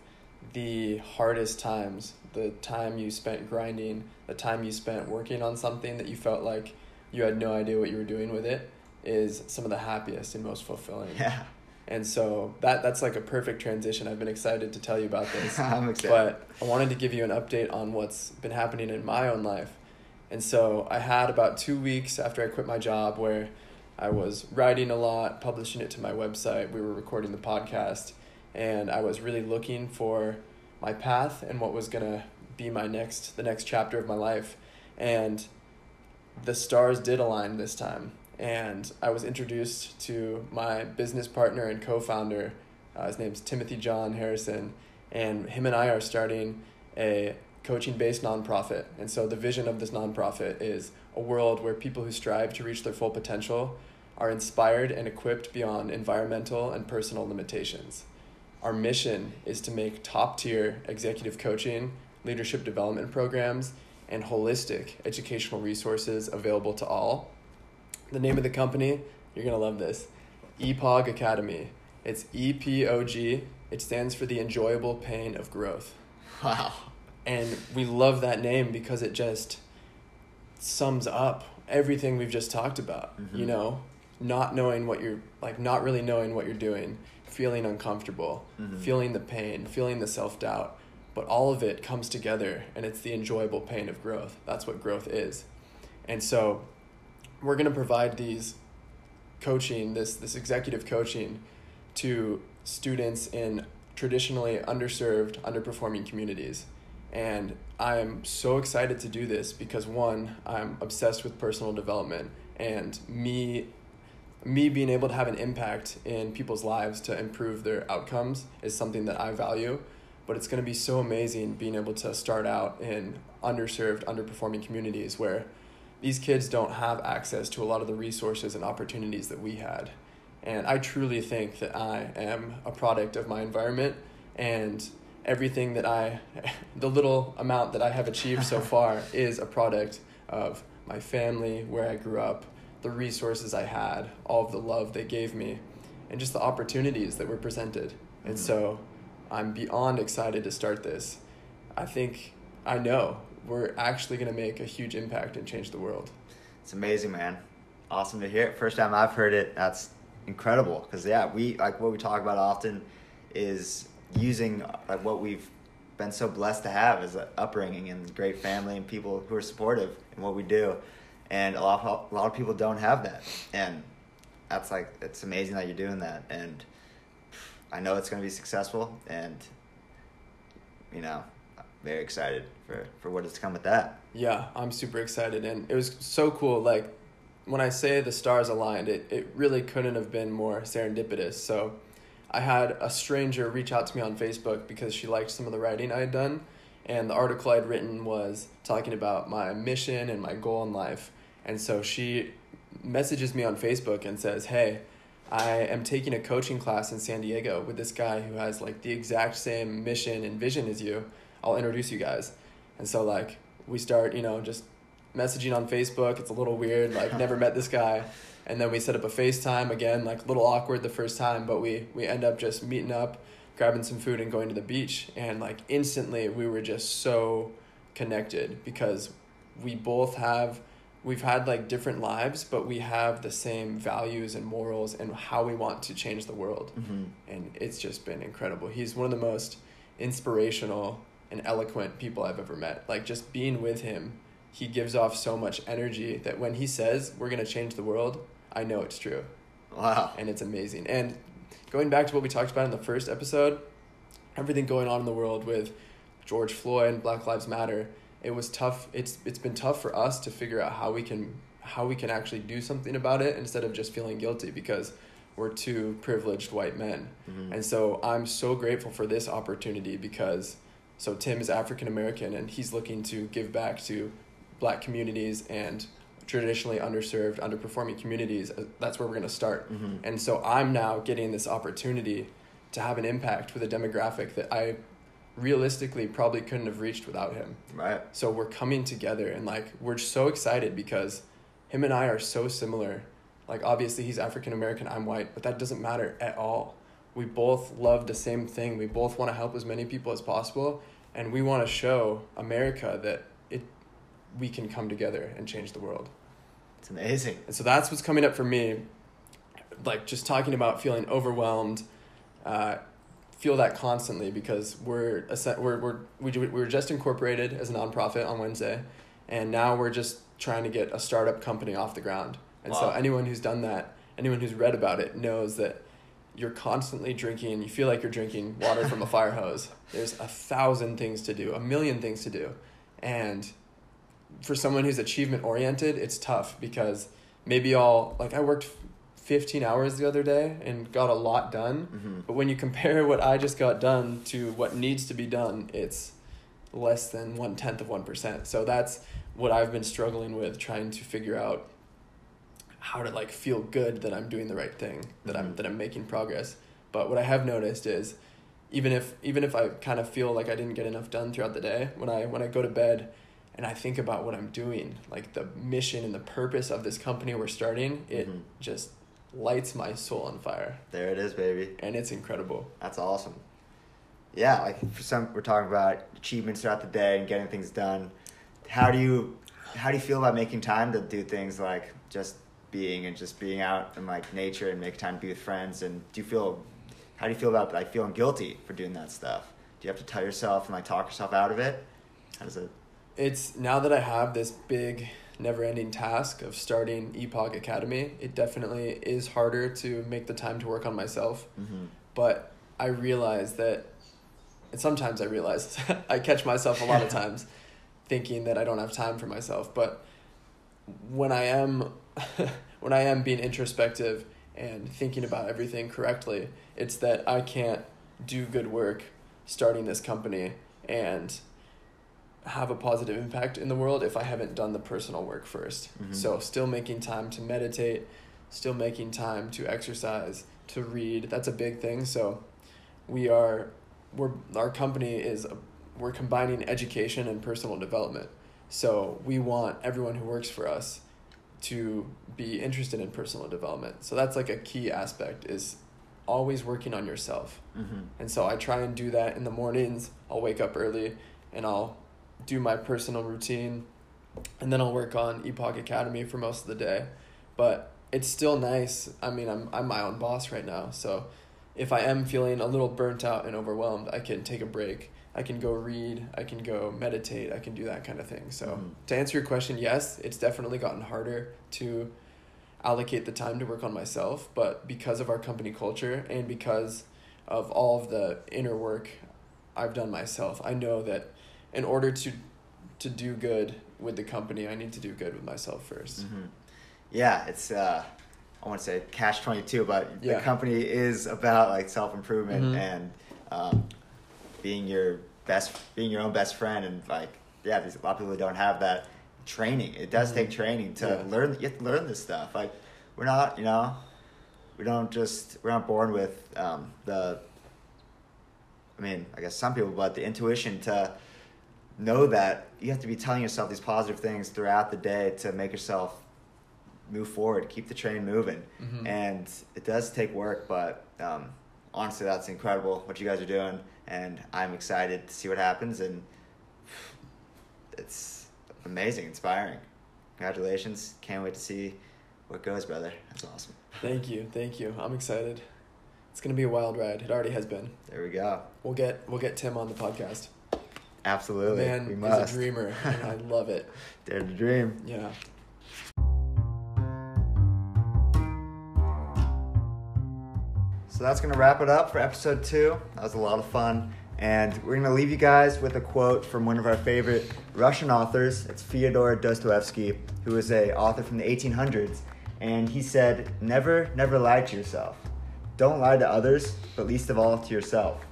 the hardest times, the time you spent grinding, the time you spent working on something that you felt like you had no idea what you were doing with it, is some of the happiest and most fulfilling. Yeah, And so that that's like a perfect transition. I've been excited to tell you about this. I'm excited. But I wanted to give you an update on what's been happening in my own life. And so I had about two weeks after I quit my job where I was writing a lot, publishing it to my website. We were recording the podcast, and I was really looking for my path and what was gonna be my next the next chapter of my life. And the stars did align this time. And I was introduced to my business partner and co founder. Uh, his name's Timothy John Harrison. And him and I are starting a coaching based nonprofit. And so the vision of this nonprofit is a world where people who strive to reach their full potential are inspired and equipped beyond environmental and personal limitations. Our mission is to make top tier executive coaching, leadership development programs, and holistic educational resources available to all. The name of the company, you're going to love this EPOG Academy. It's E P O G. It stands for the enjoyable pain of growth. wow. And we love that name because it just sums up everything we've just talked about. You Mhm. know, not knowing what you're like, not really knowing what you're doing, feeling uncomfortable, Mhm. feeling the pain, feeling the self doubt. But all of it comes together and it's the enjoyable pain of growth. That's what growth is. And so we're going to provide these coaching, this, this executive coaching to students in traditionally underserved, underperforming communities. And I'm so excited to do this because one, I'm obsessed with personal development and me me being able to have an impact in people's lives to improve their outcomes is something that I value. but it's going to be so amazing being able to start out in underserved, underperforming communities where these kids don't have access to a lot of the resources and opportunities that we had. And I truly think that I am a product of my environment and everything that I, the little amount that I have achieved so far is a product of my family, where I grew up, the resources I had, all of the love they gave me, and just the opportunities that were presented. And Mhm. so I'm beyond excited to start this. I think I know we're actually going to make a huge impact and change the world. It's amazing, man. Awesome to hear it. First time I've heard it. That's incredible. Because yeah, we like what we talk about often is using like what we've been so blessed to have as an upbringing and great family and people who are supportive in what we do. And a lot of, a lot of people don't have that. And that's like it's amazing that you're doing that. And I know it's going to be successful. And you know, I'm very excited for for what is to come with that. Yeah, I'm super excited. And it was so cool. Like, when I say the stars aligned, it, it really couldn't have been more serendipitous. So, I had a stranger reach out to me on Facebook because she liked some of the writing I had done. And the article I'd written was talking about my mission and my goal in life. And so she messages me on Facebook and says, Hey, I am taking a coaching class in San Diego with this guy who has like the exact same mission and vision as you. I'll introduce you guys. And so like we start, you know, just messaging on Facebook. It's a little weird, like never met this guy. And then we set up a FaceTime again, like a little awkward the first time, but we we end up just meeting up, grabbing some food and going to the beach. And like instantly we were just so connected because we both have we've had like different lives, but we have the same values and morals and how we want to change the world. Mm-hmm. And it's just been incredible. He's one of the most inspirational and eloquent people I've ever met. Like just being with him, he gives off so much energy that when he says we're going to change the world, I know it's true. Wow. And it's amazing. And going back to what we talked about in the first episode, everything going on in the world with George Floyd and Black Lives Matter, it was tough. It's it's been tough for us to figure out how we can how we can actually do something about it instead of just feeling guilty because we're two privileged white men. Mhm. And so I'm so grateful for this opportunity because so Tim is African American and he's looking to give back to black communities and traditionally underserved, underperforming communities. Uh, That's where we're going to start. Mhm. And so I'm now getting this opportunity to have an impact with a demographic that I realistically probably couldn't have reached without him. Right. So we're coming together and like we're so excited because him and I are so similar. Like obviously he's African American, I'm white, but that doesn't matter at all. We both love the same thing. We both want to help as many people as possible and we want to show America that it we can come together and change the world. It's amazing. And so that's what's coming up for me. Like just talking about feeling overwhelmed, uh, feel that constantly because we're we're we're we ju- we were just incorporated as a nonprofit on Wednesday, and now we're just trying to get a startup company off the ground. And so anyone who's done that, anyone who's read about it, knows that you're constantly drinking. You feel like you're drinking water from a fire hose. There's a thousand things to do, a million things to do, and for someone who's achievement oriented, it's tough because maybe I'll like I worked 15 hours the other day and got a lot done. Mm-hmm. But when you compare what I just got done to what needs to be done, it's less than one tenth of one percent. So that's what I've been struggling with, trying to figure out how to like feel good that I'm doing the right thing, that I'm Mhm. that I'm making progress. But what I have noticed is even if even if I kind of feel like I didn't get enough done throughout the day, when I when I go to bed and I think about what I'm doing, like the mission and the purpose of this company we're starting, it Mhm. just lights my soul on fire. There it is, baby. And it's incredible. That's awesome. Yeah, like for some, we're talking about achievements throughout the day and getting things done. How do you, how do you feel about making time to do things like just being and just being out in like nature and make time to be with friends? And do you feel, how do you feel about like feeling guilty for doing that stuff? Do you have to tell yourself and like talk yourself out of it? How does it? It's now that I have this big, never ending task of starting EPOG Academy, it definitely is harder to make the time to work on myself. Mm-hmm. But I realize that, and sometimes I realize, I catch myself a lot of times thinking that I don't have time for myself. But when I am, when I am being introspective and thinking about everything correctly, it's that I can't do good work starting this company and have a positive impact in the world if I haven't done the personal work 1st Mhm. So still making time to meditate, still making time to exercise, to read. That's a big thing. So we are we're our company is a, we're combining education and personal development. So we want everyone who works for us to be interested in personal development. So that's like a key aspect is always working on yourself. Mhm. And so I try and do that in the mornings. I'll wake up early and I'll do my personal routine and then I'll work on EPOG Academy for most of the day. But it's still nice. I mean, I'm I'm my own boss right now. So if I am feeling a little burnt out and overwhelmed, I can take a break. I can go read, I can go meditate, I can do that kind of thing. So Mhm. to answer your question, yes, it's definitely gotten harder to allocate the time to work on myself, but because of our company culture and because of all of the inner work I've done myself, I know that in order to to do good with the company, I need to do good with myself 1st Mhm. Yeah, it's uh, I want to say catch twenty two, but Yeah. the company is about like self improvement Mhm. and um, being your best, being your own best friend, and like yeah, there's a lot of people who don't have that training. It does Mhm. take training to Yeah. learn. You have to learn this stuff. Like we're not, you know, we don't just we're not born with um, the. I mean, I guess some people, but the intuition to know that you have to be telling yourself these positive things throughout the day to make yourself move forward, keep the train moving. Mhm. And it does take work, but um, honestly, that's incredible what you guys are doing. And I'm excited to see what happens. And it's amazing, inspiring. Congratulations. Can't wait to see what goes, brother. That's awesome. Thank you, thank you. I'm excited. It's gonna be a wild ride. It already has been. There we go. We'll get we'll get Tim on the podcast. Absolutely. Man we must. a dreamer, and I love it. Dare to dream. Yeah. So that's going to wrap it up for episode two. That was a lot of fun. And we're going to leave you guys with a quote from one of our favorite Russian authors. It's Fyodor Dostoevsky, who is a author from the 1800s. And he said, Never, never lie to yourself. Don't lie to others, but least of all to yourself.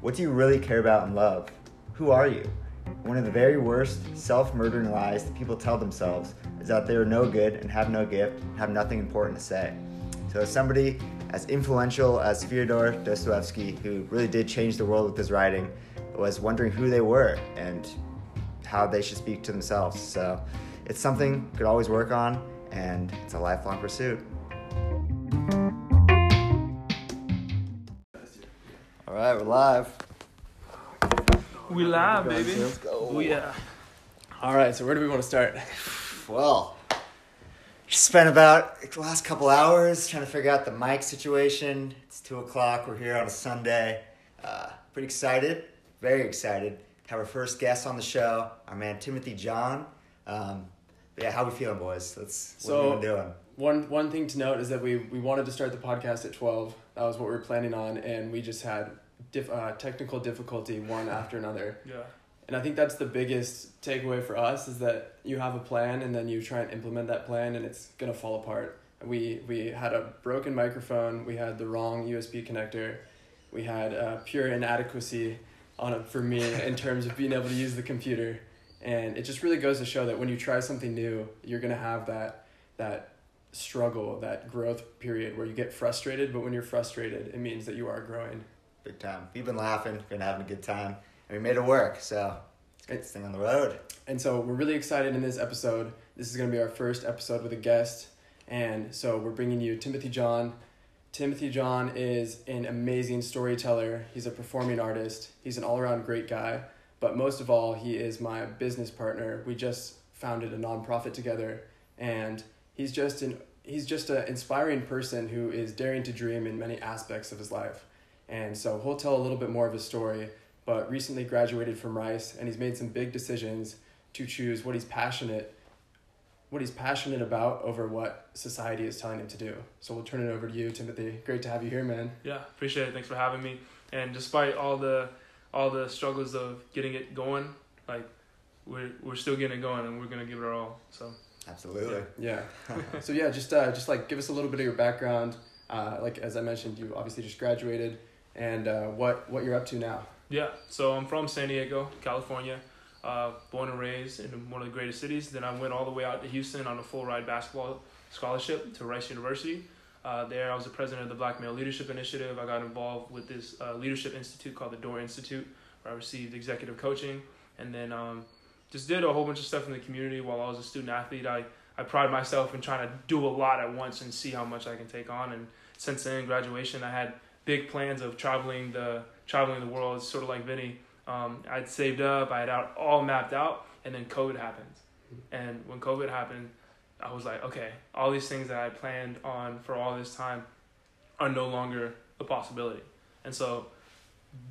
What do you really care about in love? Who are you? One of the very worst self murdering lies that people tell themselves is that they are no good and have no gift, have nothing important to say. So, somebody as influential as Fyodor Dostoevsky, who really did change the world with his writing, was wondering who they were and how they should speak to themselves. So, it's something you could always work on, and it's a lifelong pursuit. All right, we're live. We live, baby. Let's go. Oh yeah. All right. So where do we want to start? Well, just spent about the last couple hours trying to figure out the mic situation. It's two o'clock. We're here on a Sunday. Uh, pretty excited, very excited to have our first guest on the show, our man Timothy John. Um, but yeah, how we feeling, boys? Let's what So- we doing? One one thing to note is that we we wanted to start the podcast at twelve. That was what we were planning on, and we just had diff, uh, technical difficulty one after another. Yeah. And I think that's the biggest takeaway for us is that you have a plan and then you try and implement that plan and it's gonna fall apart. We we had a broken microphone. We had the wrong USB connector. We had uh, pure inadequacy on it for me in terms of being able to use the computer. And it just really goes to show that when you try something new, you're gonna have that that struggle, that growth period where you get frustrated. But when you're frustrated, it means that you are growing. Big time. We've been laughing, been having a good time, and we made it work. So let's get this thing on the road. And so we're really excited in this episode. This is going to be our first episode with a guest. And so we're bringing you Timothy John. Timothy John is an amazing storyteller. He's a performing artist. He's an all around great guy. But most of all, he is my business partner. We just founded a nonprofit together. And he's just an he's just an inspiring person who is daring to dream in many aspects of his life. And so he'll tell a little bit more of his story, but recently graduated from Rice and he's made some big decisions to choose what he's passionate what he's passionate about over what society is telling him to do. So we'll turn it over to you, Timothy. Great to have you here, man. Yeah. Appreciate it. Thanks for having me. And despite all the all the struggles of getting it going, like we're we're still getting it going, and we're gonna give it our all. So Absolutely. Yeah. so yeah, just uh, just like give us a little bit of your background. Uh, like as I mentioned, you obviously just graduated, and uh, what what you're up to now. Yeah, so I'm from San Diego, California, uh, born and raised in one of the greatest cities. Then I went all the way out to Houston on a full ride basketball scholarship to Rice University. Uh, there, I was the president of the Black Male Leadership Initiative. I got involved with this uh, leadership institute called the Doerr Institute, where I received executive coaching, and then um, just did a whole bunch of stuff in the community while I was a student athlete. I, I pride myself in trying to do a lot at once and see how much I can take on. And since then, graduation, I had big plans of traveling the traveling the world. Sort of like Vinny. Um, I'd saved up, I had out all mapped out, and then COVID happened. And when COVID happened, I was like, okay, all these things that I planned on for all this time are no longer a possibility. And so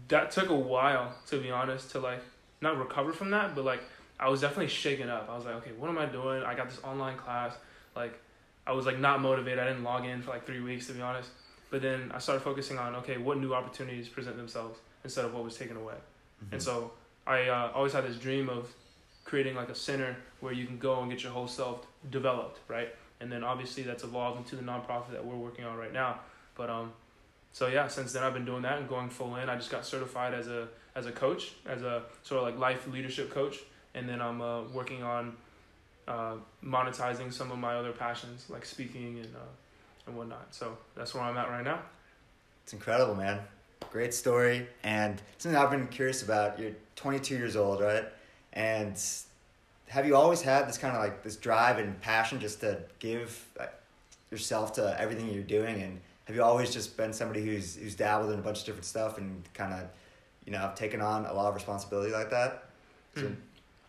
that took a while, to be honest, to like not recover from that, but like I was definitely shaken up. I was like, okay, what am I doing? I got this online class. Like, I was like not motivated. I didn't log in for like three weeks, to be honest. But then I started focusing on, okay, what new opportunities present themselves instead of what was taken away. Mm-hmm. And so I uh, always had this dream of creating like a center where you can go and get your whole self developed, right? And then obviously that's evolved into the nonprofit that we're working on right now. But um, so yeah, since then I've been doing that and going full in. I just got certified as a as a coach, as a sort of like life leadership coach, and then I'm uh, working on uh, monetizing some of my other passions like speaking and uh, and whatnot. So that's where I'm at right now. It's incredible, man. Great story, and something I've been curious about. You're 22 years old, right? And have you always had this kind of like this drive and passion just to give yourself to everything you're doing? And have you always just been somebody who's who's dabbled in a bunch of different stuff and kind of, you know, taken on a lot of responsibility like that? So, Hmm.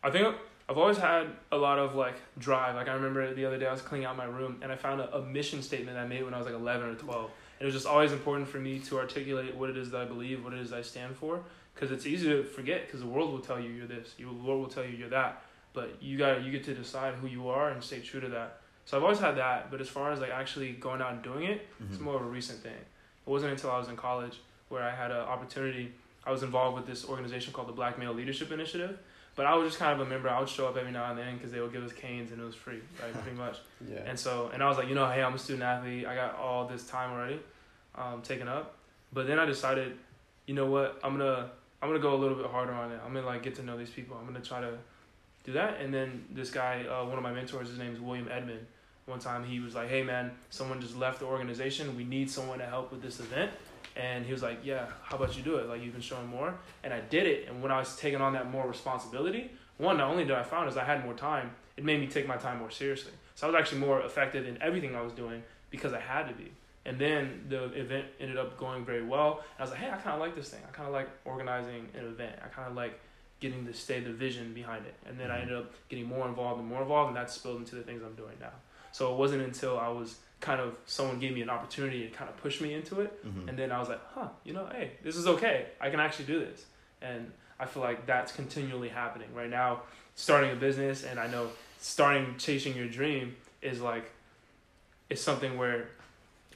I think I've always had a lot of like drive. Like I remember the other day I was cleaning out my room and I found a, a mission statement I made when I was like 11 or 12. And it was just always important for me to articulate what it is that I believe, what it is I stand for, because it's easy to forget. Because the world will tell you you're this, you, the world will tell you you're that, but you got you get to decide who you are and stay true to that. So I've always had that, but as far as like actually going out and doing it, it's mhm. more of a recent thing. It wasn't until I was in college where I had an opportunity. I was involved with this organization called the Black Male Leadership Initiative, but I was just kind of a member. I would show up every now and then because they would give us Cane's and it was free, right? Pretty much. Yeah. And so, and I was like, you know, hey, I'm a student athlete. I got all this time already, um, taken up. But then I decided, you know what? I'm gonna I'm gonna go a little bit harder on it. I'm gonna like get to know these people. I'm gonna try to do that. And then this guy, uh, one of my mentors, his name is William Edmond. One time he was like, hey man, someone just left the organization. We need someone to help with this event. And he was like, yeah, how about you do it? Like you've been showing more. And I did it. And when I was taking on that more responsibility, one, not only did I find is I had more time, it made me take my time more seriously. So I was actually more effective in everything I was doing because I had to be. And then the event ended up going very well. And I was like, hey, I kind of like this thing. I kind of like organizing an event. I kind of like getting to stay the vision behind it. And then I mm-hmm. ended up getting more involved and more involved, and that spilled into the things I'm doing now. So it wasn't until I was kind of someone gave me an opportunity and kind of pushed me into it, Mhm. and then I was like, huh, you know, hey, this is okay. I can actually do this. And I feel like that's continually happening right now. Starting a business, and I know starting chasing your dream is like, it's something where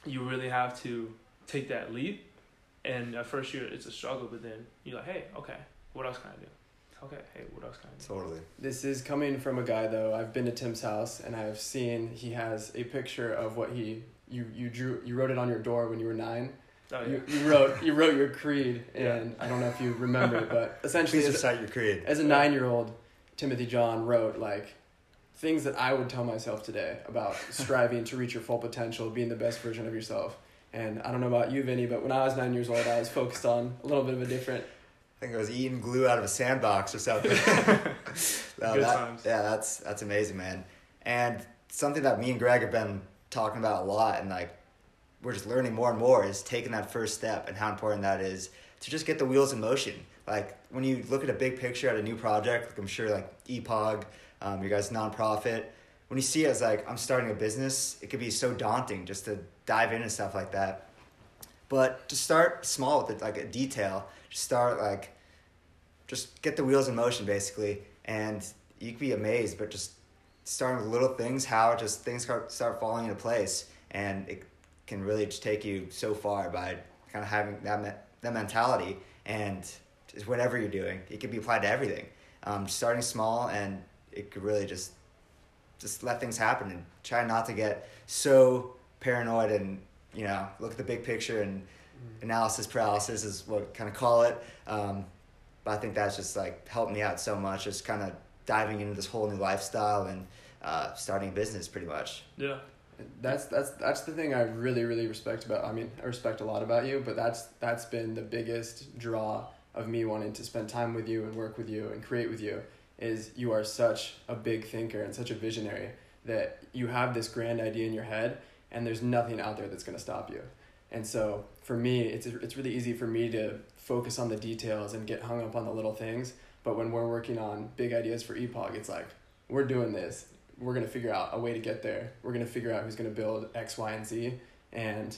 you really have to take that leap. And at first, you're it's a struggle, but then you're like, hey, okay, what else can I do? Okay, hey, what else can I do? Totally. This is coming from a guy though. I've been to Tim's house and I've seen he has a picture of what he you you drew you wrote it on your door when you were nine. Oh, yeah. You, you wrote you wrote your creed Yeah. and I don't know if you remember, but essentially Please as, recite your creed. as a nine year old, Timothy John wrote like things that I would tell myself today about striving to reach your full potential, being the best version of yourself. And I don't know about you, Vinny, but when I was nine years old, I was focused on a little bit of a different. I think I was eating glue out of a sandbox or something. No, Good that- times. Yeah, that's that's amazing, man. And something that me and Greg have been talking about a lot, and like we're just learning more and more, is taking that first step and how important that is to just get the wheels in motion. Like when you look at a big picture at a new project, like I'm sure like EPOG, um, your guys' nonprofit. When you see it as like I'm starting a business, it could be so daunting just to dive into stuff like that. But to start small with it, like a detail, just start like just get the wheels in motion basically. And you could be amazed but just starting with little things how just things start, start falling into place. And it can really just take you so far by kind of having that, me- that mentality. And just whatever you're doing it can be applied to everything. Um, starting small and it could really just just let things happen and try not to get so paranoid and you know look at the big picture and analysis paralysis is what kind of call it um, but I think that's just like helped me out so much. Just kind of diving into this whole new lifestyle and uh, starting a business, pretty much. Yeah. That's that's that's the thing I really really respect about. I mean, I respect a lot about you, but that's that's been the biggest draw of me wanting to spend time with you and work with you and create with you is you are such a big thinker and such a visionary that you have this grand idea in your head and there's nothing out there that's going to stop you. And so for me, it's it's really easy for me to focus on the details and get hung up on the little things. But when we're working on big ideas for EPOG, it's like we're doing this. We're gonna figure out a way to get there. We're gonna figure out who's gonna build X, Y, and Z. And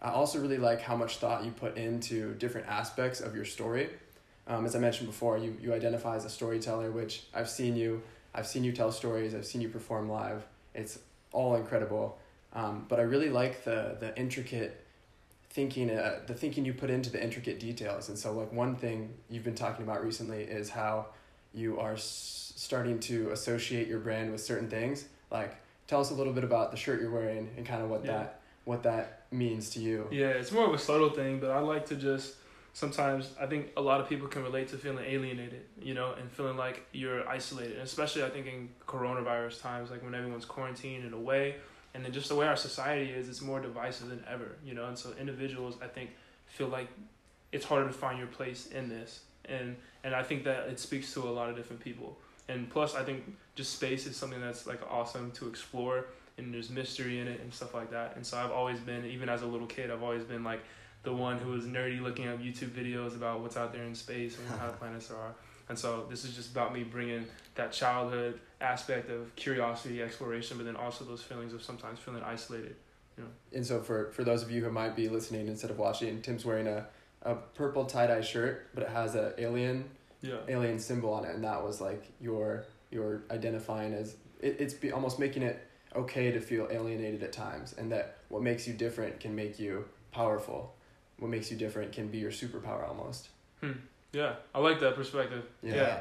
I also really like how much thought you put into different aspects of your story. Um, as I mentioned before, you you identify as a storyteller, which I've seen you. I've seen you tell stories. I've seen you perform live. It's all incredible. Um, but I really like the the intricate thinking uh, the thinking you put into the intricate details and so like one thing you've been talking about recently is how you are s- starting to associate your brand with certain things like tell us a little bit about the shirt you're wearing and kind of what Yeah. that what that means to you Yeah, it's more of a subtle thing, but I like to just sometimes I think a lot of people can relate to feeling alienated, you know, and feeling like you're isolated. And especially I think in coronavirus times, like when everyone's quarantined and away, and then just the way our society is, it's more divisive than ever, you know. And so individuals, I think, feel like it's harder to find your place in this, and and I think that it speaks to a lot of different people. And plus, I think just space is something that's like awesome to explore, and there's mystery in it and stuff like that. And so I've always been, even as a little kid, I've always been like the one who was nerdy looking up YouTube videos about what's out there in space and how the planets are. And so this is just about me bringing that childhood aspect of curiosity, exploration, but then also those feelings of sometimes feeling isolated. You know. and so for for those of you who might be listening instead of watching tim's wearing a, a purple tie-dye shirt but it has a alien Yeah. alien symbol on it and that was like your your identifying as it, it's be almost making it okay to feel alienated at times and that what makes you different can make you powerful what makes you different can be your superpower almost hmm. Yeah. I like that perspective. Yeah. Yeah.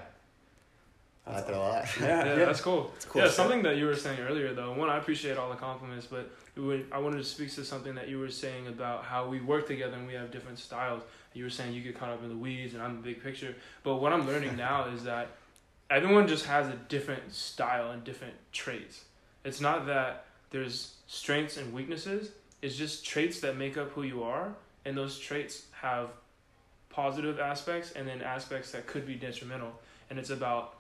I That's like that a lot. yeah, Yeah, yeah. that's cool. It's cool. yeah, stuff. something that you were saying earlier, though. One, I appreciate all the compliments, but when, I wanted to speak to something that you were saying about how we work together and we have different styles. You were saying you get caught up in the weeds and I'm the big picture. But what I'm learning now is that everyone just has a different style and different traits. It's not that there's strengths and weaknesses, it's just traits that make up who you are, and those traits have positive aspects and then aspects that could be detrimental. And it's about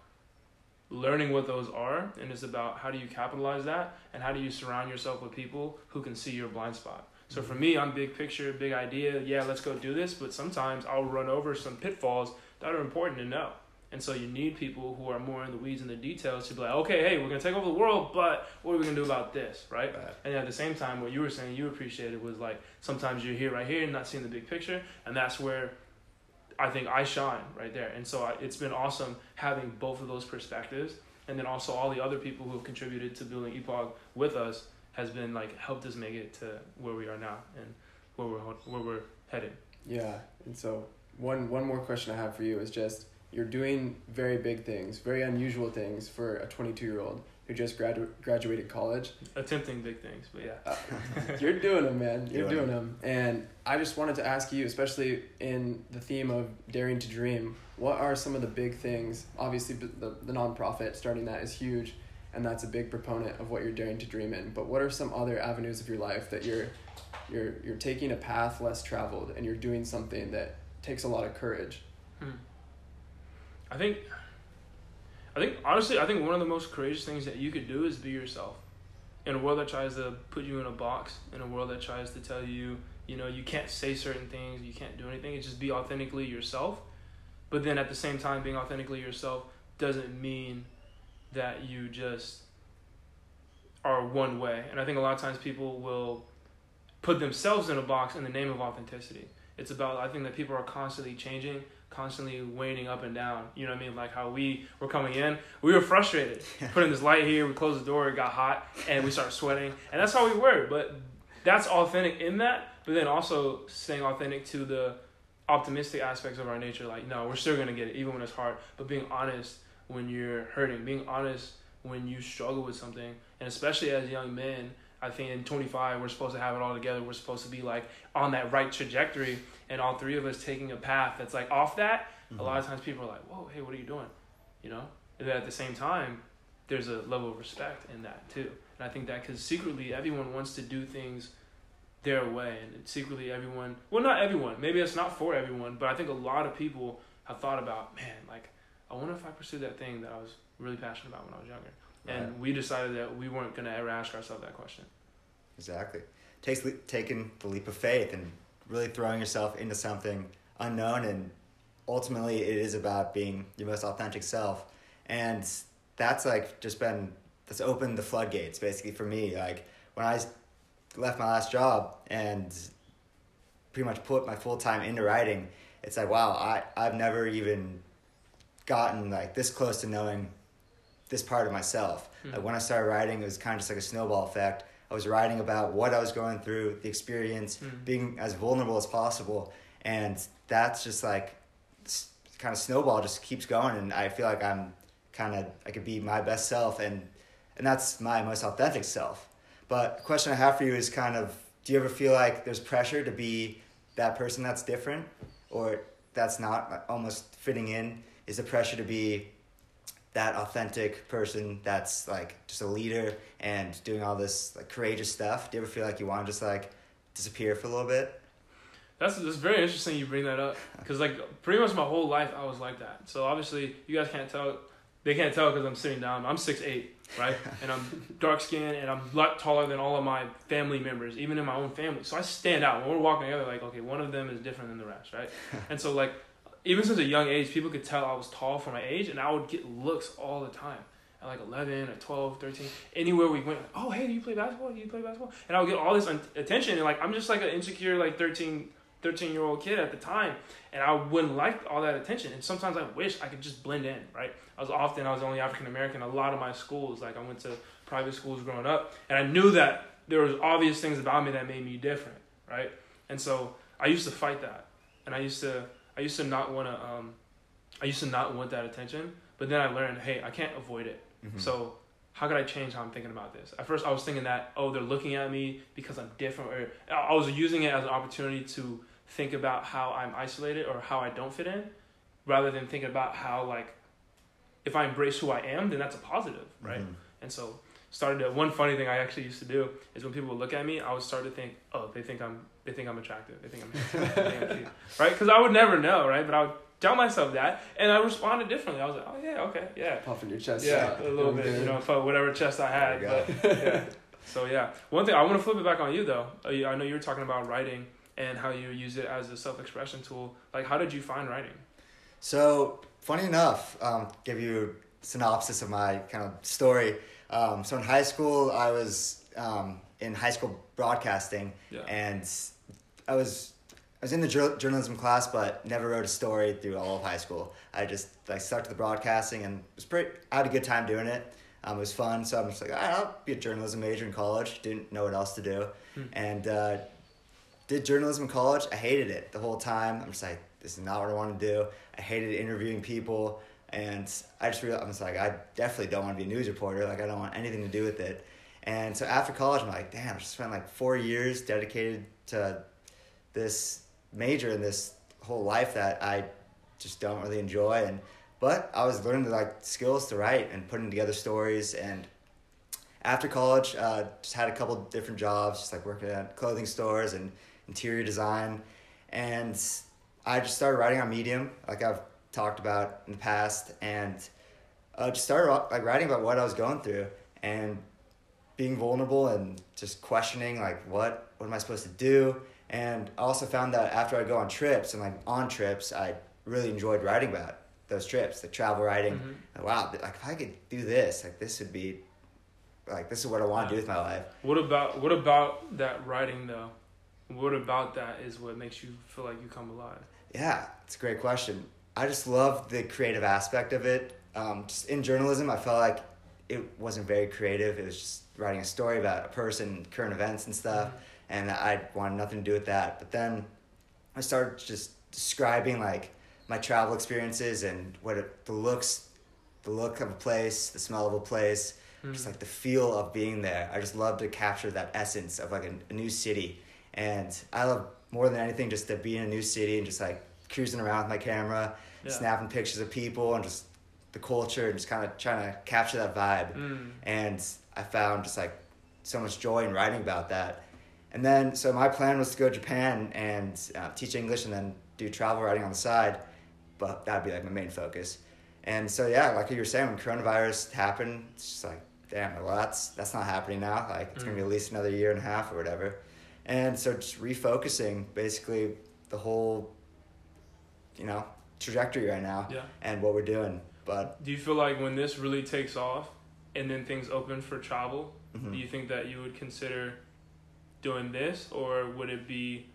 learning what those are and it's about how do you capitalize that and how do you surround yourself with people who can see your blind spot so for me i'm big picture big idea yeah let's go do this but sometimes i'll run over some pitfalls that are important to know and so you need people who are more in the weeds and the details to be like okay hey we're going to take over the world but what are we going to do about this right Right. and at the same time what you were saying you appreciated was like sometimes you're here right here and not seeing the big picture and that's where I think I shine right there. And so I, it's been awesome having both of those perspectives. And then also all the other people who have contributed to building EPOG with us has been like helped us make it to where we are now and where we're where we're headed. Yeah, and so one one more question I have for you is just you're doing very big things, very unusual things for a 22 year old who just gradu- graduated college. Attempting big things, but yeah. Uh, you're doing them, man. You're Doing doing them. And I just wanted to ask you, especially in the theme of daring to dream, what are some of the big things? Obviously, the the nonprofit starting that is huge, and that's a big proponent of what you're daring to dream in. But what are some other avenues of your life that you're you're you're taking a path less traveled and you're doing something that takes a lot of courage? Hmm. I think, I think honestly, I think one of the most courageous things that you could do is be yourself. In a world that tries to put you in a box, in a world that tries to tell you, you know, you can't say certain things, you can't do anything. It's just be authentically yourself. But then at the same time, being authentically yourself doesn't mean that you just are one way. And I think a lot of times people will put themselves in a box in the name of authenticity. It's about I think that people are constantly changing, constantly waning up and down. You know what I mean? Like how we were coming in, we were frustrated. Putting this light here, we closed the door, it got hot, and we started sweating, and that's how we were. But that's authentic in that, but then also staying authentic to the optimistic aspects of our nature. Like no, we're still gonna get it, even when it's hard. But being honest when you're hurting, being honest when you struggle with something, and especially as young men. I think in 25, we're supposed to have it all together. We're supposed to be like on that right trajectory, and all three of us taking a path that's like off that. a lot of mm-hmm. times people are like, "Whoa, hey, what are you doing?" You know, and then at the same time, there's a level of respect in that too. And I think that because secretly everyone wants to do things their way, and secretly everyone, well, not everyone, maybe it's not for everyone, but I think a lot of people have thought about, man, like, I wonder if I pursued that thing that I was really passionate about when I was younger. And Right. we decided that we weren't going to ever ask ourselves that question. Exactly. Takes taking the leap of faith and really throwing yourself into something unknown, and ultimately, it is about being your most authentic self. And that's like just been that's opened the floodgates basically for me. Like when I left my last job and pretty much put my full time into writing, it's like wow, I I've never even gotten like this close to knowing this part of myself. Hmm. Like when I started writing, it was kind of just like a snowball effect. I was writing about what I was going through, the experience, Mhm. being as vulnerable as possible, and that's just like kind of snowball just keeps going, and I feel like I'm kind of I could be my best self, and and that's my most authentic self. But the question I have for you is kind of, do you ever feel like there's pressure to be that person that's different, or that's not almost fitting in? Is the pressure to be that authentic person that's like just a leader and doing all this like courageous stuff? Do you ever feel like you want to just like disappear for a little bit? That's that's very interesting you bring that up because like pretty much my whole life I was like that. So obviously you guys can't tell, they can't tell because I'm sitting down. I'm six eight, right? and I'm dark skinned and I'm a lot taller than all of my family members, even in my own family. So I stand out when we're walking together. Like okay, one of them is different than the rest, right? and so like even since a young age, people could tell I was tall for my age, and I would get looks all the time. At like 11 or 12, 13, anywhere we went, like, oh, hey, do you play basketball? Do you play basketball? And I would get all this un- attention, and like, I'm just like an insecure, like 13, 13 year old kid at the time, and I wouldn't like all that attention. And sometimes I wish I could just blend in, right? I was often, I was the only African American. A lot of my schools, like, I went to private schools growing up, and I knew that there was obvious things about me that made me different, right? And so I used to fight that, and I used to I used to not want to um, I used to not want that attention. But then I learned, hey, I can't avoid it. Mhm. So how could I change how I'm thinking about this? At first, I was thinking that oh, they're looking at me because I'm different, or I was using it as an opportunity to think about how I'm isolated or how I don't fit in, rather than thinking about how like if I embrace who I am, then that's a positive, right? Mhm. And so started to, one funny thing I actually used to do is when people would look at me, I would start to think, oh, they think I'm they think I'm attractive. They think I'm, handsome. They think I'm cute. right? Because I would never know, right? But I would tell myself that, and I responded differently. I was like, oh yeah, okay, yeah, Puffing your chest yeah, out. a little bit, you know, for whatever chest I had. But yeah. So yeah, one thing I want to flip it back on you though. Uh, I know you were talking about writing and how you use it as a self-expression tool. Like, how did you find writing? So, funny enough, um, give you a synopsis of my kind of story. Um, so, in high school, I was um, in high school broadcasting, Yeah. and I was I was in the jour- journalism class, but never wrote a story through all of high school. I just like stuck to the broadcasting, and was pretty. I had a good time doing it. Um, it was fun, so I'm just like, "All right, I'll be a journalism major in college. Didn't know what else to do, Hmm. and uh, did journalism in college. I hated it the whole time. I'm just like, this is not what I want to do. I hated interviewing people, and I just realized I'm just like, I definitely don't want to be a news reporter. Like, I don't want anything to do with it. And so after college, I'm like, damn, I just spent like four years dedicated to this major and this whole life that I just don't really enjoy. And but I was learning the like skills to write and putting together stories. And after college, uh, just had a couple different jobs, just like working at clothing stores and interior design. And I just started writing on Medium, like I've talked about in the past, and uh, just started like writing about what I was going through and being vulnerable and just questioning like what what am I supposed to do. And I also found that after I go on trips and like on trips, I really enjoyed writing about those trips, the travel writing. Mhm. Like, wow, like if I could do this, like this would be like this is what I want to do with my life. What about what about that writing though? What about that is what makes you feel like you come alive? Yeah, it's a great question. I just love the creative aspect of it. Um, just in journalism, I felt like it wasn't very creative. It was just writing a story about a person, current events and stuff, and I wanted nothing to do with that. But then I started just describing like my travel experiences and what it, the looks, the look of a place, the smell of a place, Mhm. just like the feel of being there. I just love to capture that essence of like a, a new city, and I love more than anything just to be in a new city and just like cruising around with my camera, Yeah. snapping pictures of people and just the culture and just kind of trying to capture that vibe. Mm. And I found just like so much joy in writing about that. And then, so my plan was to go to Japan and uh, teach English and then do travel writing on the side, but that'd be like my main focus. And so, yeah, like you were saying, when coronavirus happened, it's just like, damn, well, that's that's not happening now. Like, it's gonna be at least another year and a half or whatever. And so, just refocusing basically the whole, you know, trajectory right now Yeah. and what we're doing. But Do you feel like when this really takes off and then things open for travel, mhm. do you think that you would consider doing this or would it be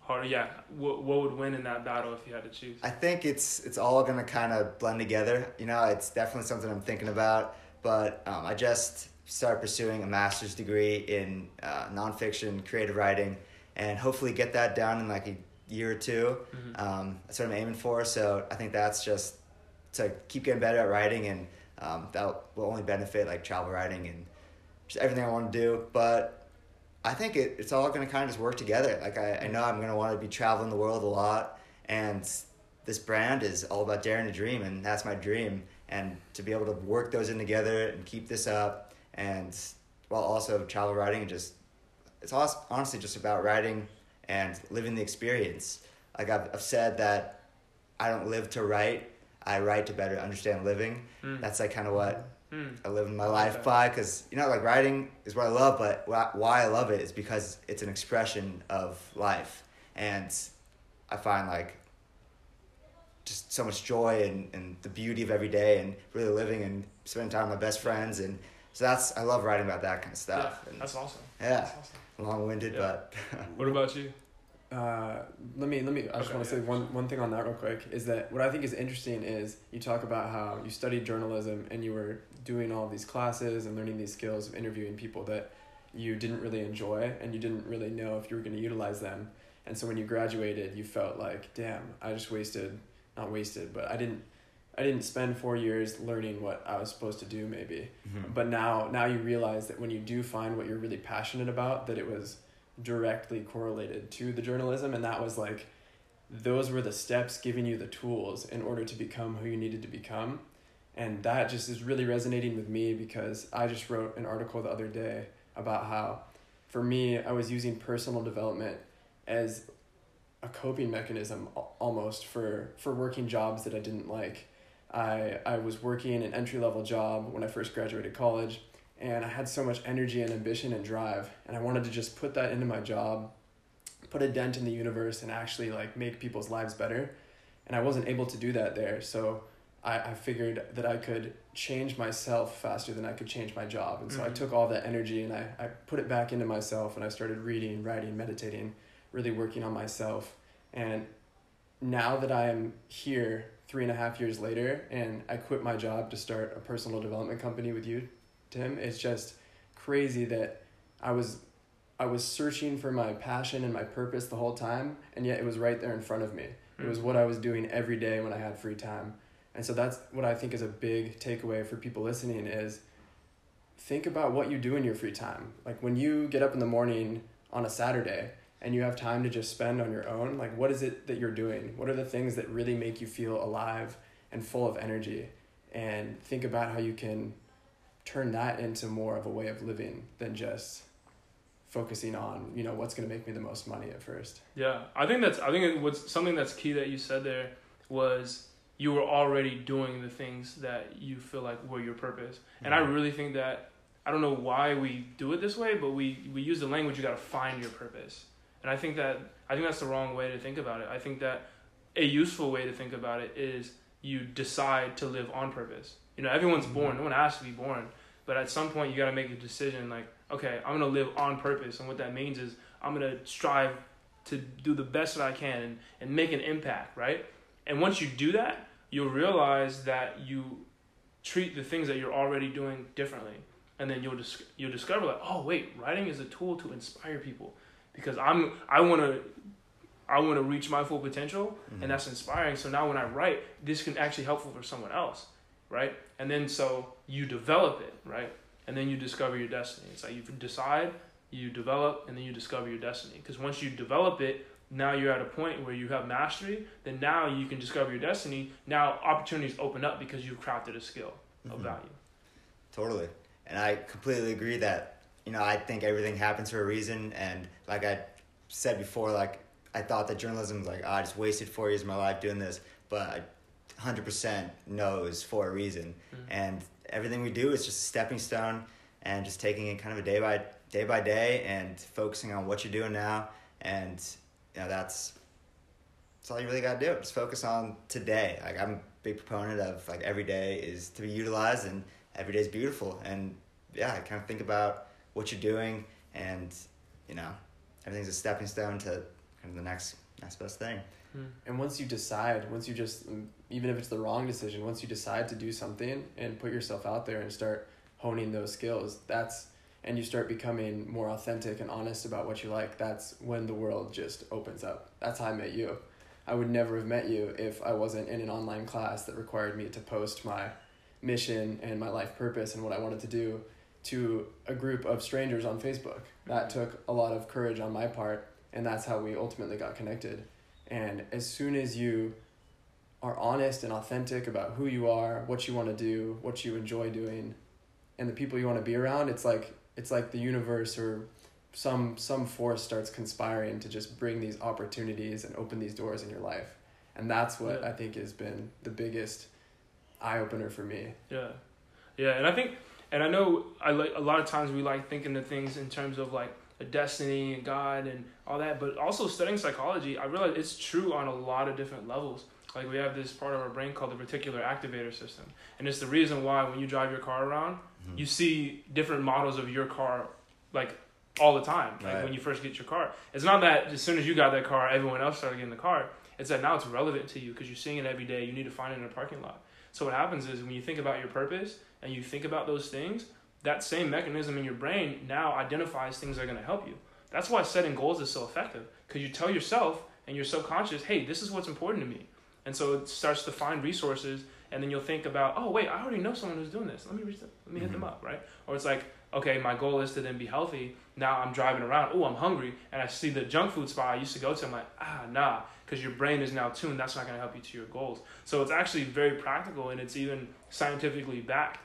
hard? Yeah. What, what would win in that battle if you had to choose? I think it's it's all gonna kind of blend together. You know, it's definitely something I'm thinking about. But um, I just started pursuing a master's degree in uh, nonfiction creative writing, and hopefully get that done in like a year or 2 Mhm. Um, that's what I'm aiming for. So I think that's just to keep getting better at writing, and um, that will only benefit like travel writing and just everything I want to do. But I think it, it's all going to kind of just work together. Like I, I know I'm going to want to be traveling the world a lot, and this brand is all about daring to dream, and that's my dream. And to be able to work those in together and keep this up, and while also travel writing and just it's hon- honestly just about writing and living the experience. Like I've, I've said that I don't live to write, I write to better understand living. Mm. That's like kind of what Mm. I live my life Okay. by because you know like writing is what I love, but why I love it is because it's an expression of life, and I find like just so much joy and, and the beauty of every day and really living and spending time with my best friends and so that's I love writing about that kind of stuff. Yeah, and that's awesome. yeah, That's awesome. long winded, Yeah. but What about you? Uh, let me let me. I just want to say yeah. one one thing on that real quick is that what I think is interesting is you talk about how you studied journalism and you were doing all these classes and learning these skills of interviewing people that you didn't really enjoy and you didn't really know if you were going to utilize them. And so when you graduated, you felt like, damn, I just wasted, not wasted, but I didn't, I didn't spend four years learning what I was supposed to do maybe. But now, now you realize that when you do find what you're really passionate about, that it was directly correlated to the journalism, and that was like, those were the steps giving you the tools in order to become who you needed to become, and that just is really resonating with me because I just wrote an article the other day about how, for me, I was using personal development as a coping mechanism almost for for working jobs that I didn't like. I I was working an entry level job when I first graduated college, and I had so much energy and ambition and drive, and I wanted to just put that into my job, put a dent in the universe, and actually like make people's lives better, and I wasn't able to do that there. So I I figured that I could change myself faster than I could change my job, and so I Mhm. took all that energy and I I put it back into myself, and I started reading, writing, meditating, really working on myself, and now that I am here three and a half years later and I quit my job to start a personal development company with you, Tim, it's just crazy that I was I was searching for my passion and my purpose the whole time and yet it was right there in front of me. It was hmm. what I was doing every day when I had free time. And so that's what I think is a big takeaway for people listening is think about what you do in your free time. Like when you get up in the morning on a Saturday and you have time to just spend on your own, like what is it that you're doing? What are the things that really make you feel alive and full of energy? And think about how you can turn that into more of a way of living than just focusing on, you know, what's going to make me the most money at first. Yeah, I think that's I think what's something that's key that you said there was you were already doing the things that you feel like were your purpose, and I mm-hmm. really think that I don't know why we do it this way, but we we use the language you got to find your purpose, and I think that I think that's the wrong way to think about it. I think that a useful way to think about it is you decide to live on purpose. You know, everyone's born. No one has to be born, but at some point you got to make a decision like, okay, I'm gonna live on purpose, and what that means is I'm gonna strive to do the best that I can and, and make an impact, right? And once you do that, you'll realize that you treat the things that you're already doing differently. And then you'll dis- you'll discover like, oh wait, writing is a tool to inspire people because I'm I want to I want to reach my full potential mm-hmm. and that's inspiring. So now when I write, this can actually helpful for someone else, right? And then so you develop it, right? And then you discover your destiny. It's like you decide, you develop, and then you discover your destiny. Because once you develop it, now you're at a point where you have mastery, then now you can discover your destiny. Now opportunities open up because you've crafted a skill of Mhm. value. Totally. And I completely agree that, you know, I think everything happens for a reason. And like I said before, like, I thought that journalism was like, oh, I just wasted four years of my life doing this. But I 100% knows for a reason. Mhm. And everything we do is just a stepping stone and just taking it kind of a day by day by day and focusing on what you're doing now. And, you know, that's, that's all you really got to do. Just focus on today. Like, I'm a big proponent of like every day is to be utilized and every day is beautiful. And yeah, I kind of think about what you're doing and, you know, everything's a stepping stone to kind of the next next best thing. And once you decide, once you just, even if it's the wrong decision, once you decide to do something and put yourself out there and start honing those skills, that's, and you start becoming more authentic and honest about what you like, that's when the world just opens up. That's how I met you. I would never have met you if I wasn't in an online class that required me to post my mission and my life purpose and what I wanted to do to a group of strangers on Facebook. That took a lot of courage on my part, and that's how we ultimately got connected. And as soon as you are honest and authentic about who you are, what you want to do, what you enjoy doing, and the people you want to be around, it's like it's like the universe or some some force starts conspiring to just bring these opportunities and open these doors in your life. And that's what Yeah. I think has been the biggest eye opener for me. Yeah, yeah, and I think, and I know, I like a lot of times we like thinking of things in terms of like a destiny and God and all that, but also studying psychology, I realize it's true on a lot of different levels. Like we have this part of our brain called the reticular activator system, and it's the reason why when you drive your car around, Mhm. you see different models of your car, like all the time. Like Right. when you first get your car, it's not that as soon as you got that car, everyone else started getting the car. It's that now it's relevant to you because you're seeing it every day. You need to find it in a parking lot. So what happens is when you think about your purpose and you think about those things, that same mechanism in your brain now identifies things that are going to help you. That's why setting goals is so effective because you tell yourself and your subconscious, "Hey, this is what's important to me," and so it starts to find resources. And then you'll think about, "Oh, wait, I already know someone who's doing this. Let me reach them. Let me hit them Mhm. up." Right? Or it's like, "Okay, my goal is to then be healthy. Now I'm driving around. Oh, I'm hungry, and I see the junk food spot I used to go to. I'm like, ah, nah." Because your brain is now tuned, that's not going to help you to your goals. So it's actually very practical and it's even scientifically backed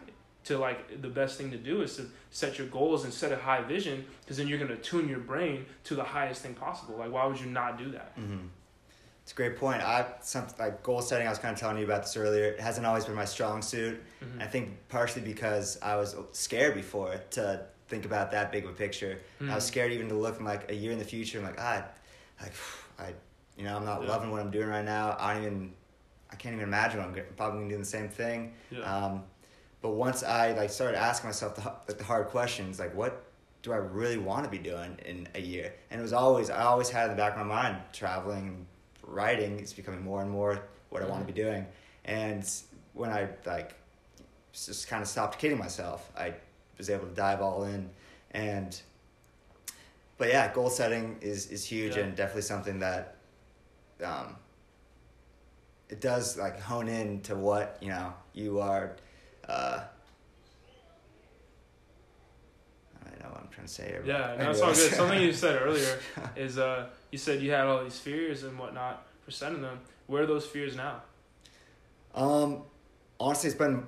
to like the best thing to do is to set your goals and set a high vision because then you're going to tune your brain to the highest thing possible. Like why would you not do that? Mm-hmm. It's a great point. I some like goal setting. I was kind of telling you about this earlier. It hasn't always been my strong suit. Mhm. I think partially because I was scared before to think about that big of a picture. I was Mhm. scared even to look in like a year in the future. I'm like, ah, like I, you know, I'm not Yeah. loving what I'm doing right now. I don't even, I can't even imagine what I'm probably gonna do the same thing. Yeah. Um, but once I like started asking myself the, like the hard questions, like what do I really want to be doing in a year? And it was always I always had in the back of my mind traveling, writing is becoming more and more what I want to be doing. And when I like just kind of stopped kidding myself, I was able to dive all in. And but yeah, goal setting is is huge Yeah. and definitely something that um, it does like hone in to what you know you are. Uh, I don't know what I'm trying to say here. Yeah, no, it's all good. Something you said earlier is uh, you said you had all these fears and whatnot for setting them. Where are those fears now? Um, honestly, it's been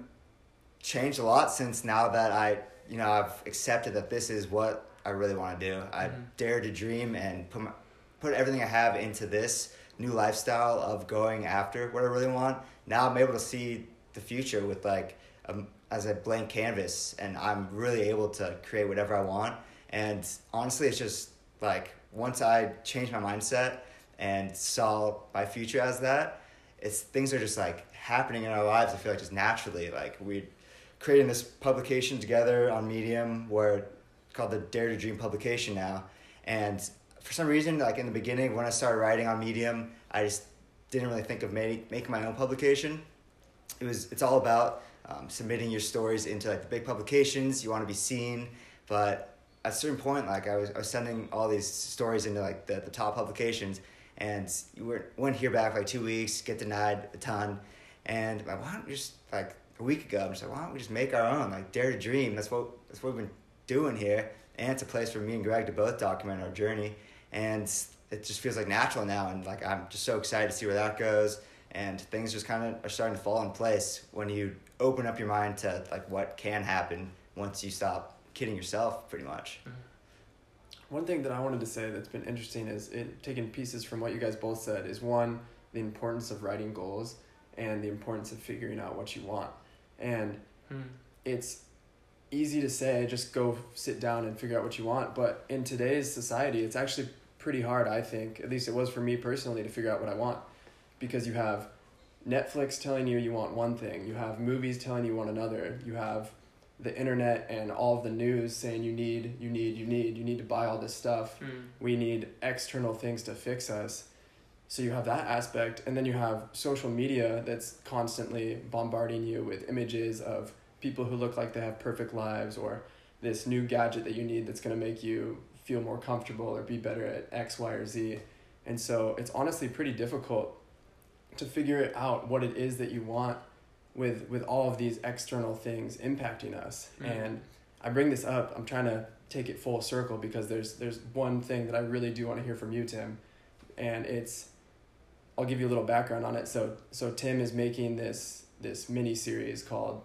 changed a lot since now that I, you know, I've accepted that this is what I really want to do. I Mhm. dare to dream and put my, put everything I have into this new lifestyle of going after what I really want. Now I'm able to see the future with like um, as a blank canvas, and I'm really able to create whatever I want. And honestly, it's just like once I changed my mindset and saw my future as that, it's things are just like happening in our lives. I feel like just naturally, like we creating this publication together on Medium, where called the Dare to Dream publication now, and for some reason, like in the beginning when I started writing on Medium, I just didn't really think of making making my own publication. It was it's all about um, submitting your stories into like the big publications. You want to be seen, but at a certain point, like I was, I was sending all these stories into like the, the top publications, and you were wouldn't hear back like two weeks, get denied a ton, and like why don't we just like a week ago, I'm just like why don't we just make our own like Dare to Dream? That's what that's what we've been doing here, and it's a place for me and Greg to both document our journey, and it just feels like natural now. And like I'm just so excited to see where that goes. And things just kind of are starting to fall in place when you open up your mind to like what can happen once you stop kidding yourself, pretty much. One thing that I wanted to say that's been interesting is it taking pieces from what you guys both said is one the importance of writing goals and the importance of figuring out what you want. And Hmm. it's easy to say just go sit down and figure out what you want, but in today's society it's actually pretty hard, I think. At least it was for me personally to figure out what I want because you have Netflix telling you you want one thing, you have movies telling you want another, you have the internet and all of the news saying you need, you need, you need, you need to buy all this stuff. Hmm. We need external things to fix us. So you have that aspect, and then you have social media that's constantly bombarding you with images of people who look like they have perfect lives or this new gadget that you need that's going to make you feel more comfortable or be better at X, Y, or Z. And so it's honestly pretty difficult to figure it out what it is that you want with with all of these external things impacting us. Mm. And I bring this up, I'm trying to take it full circle because there's there's one thing that I really do want to hear from you, Tim. And it's I'll give you a little background on it. So so Tim is making this this mini series called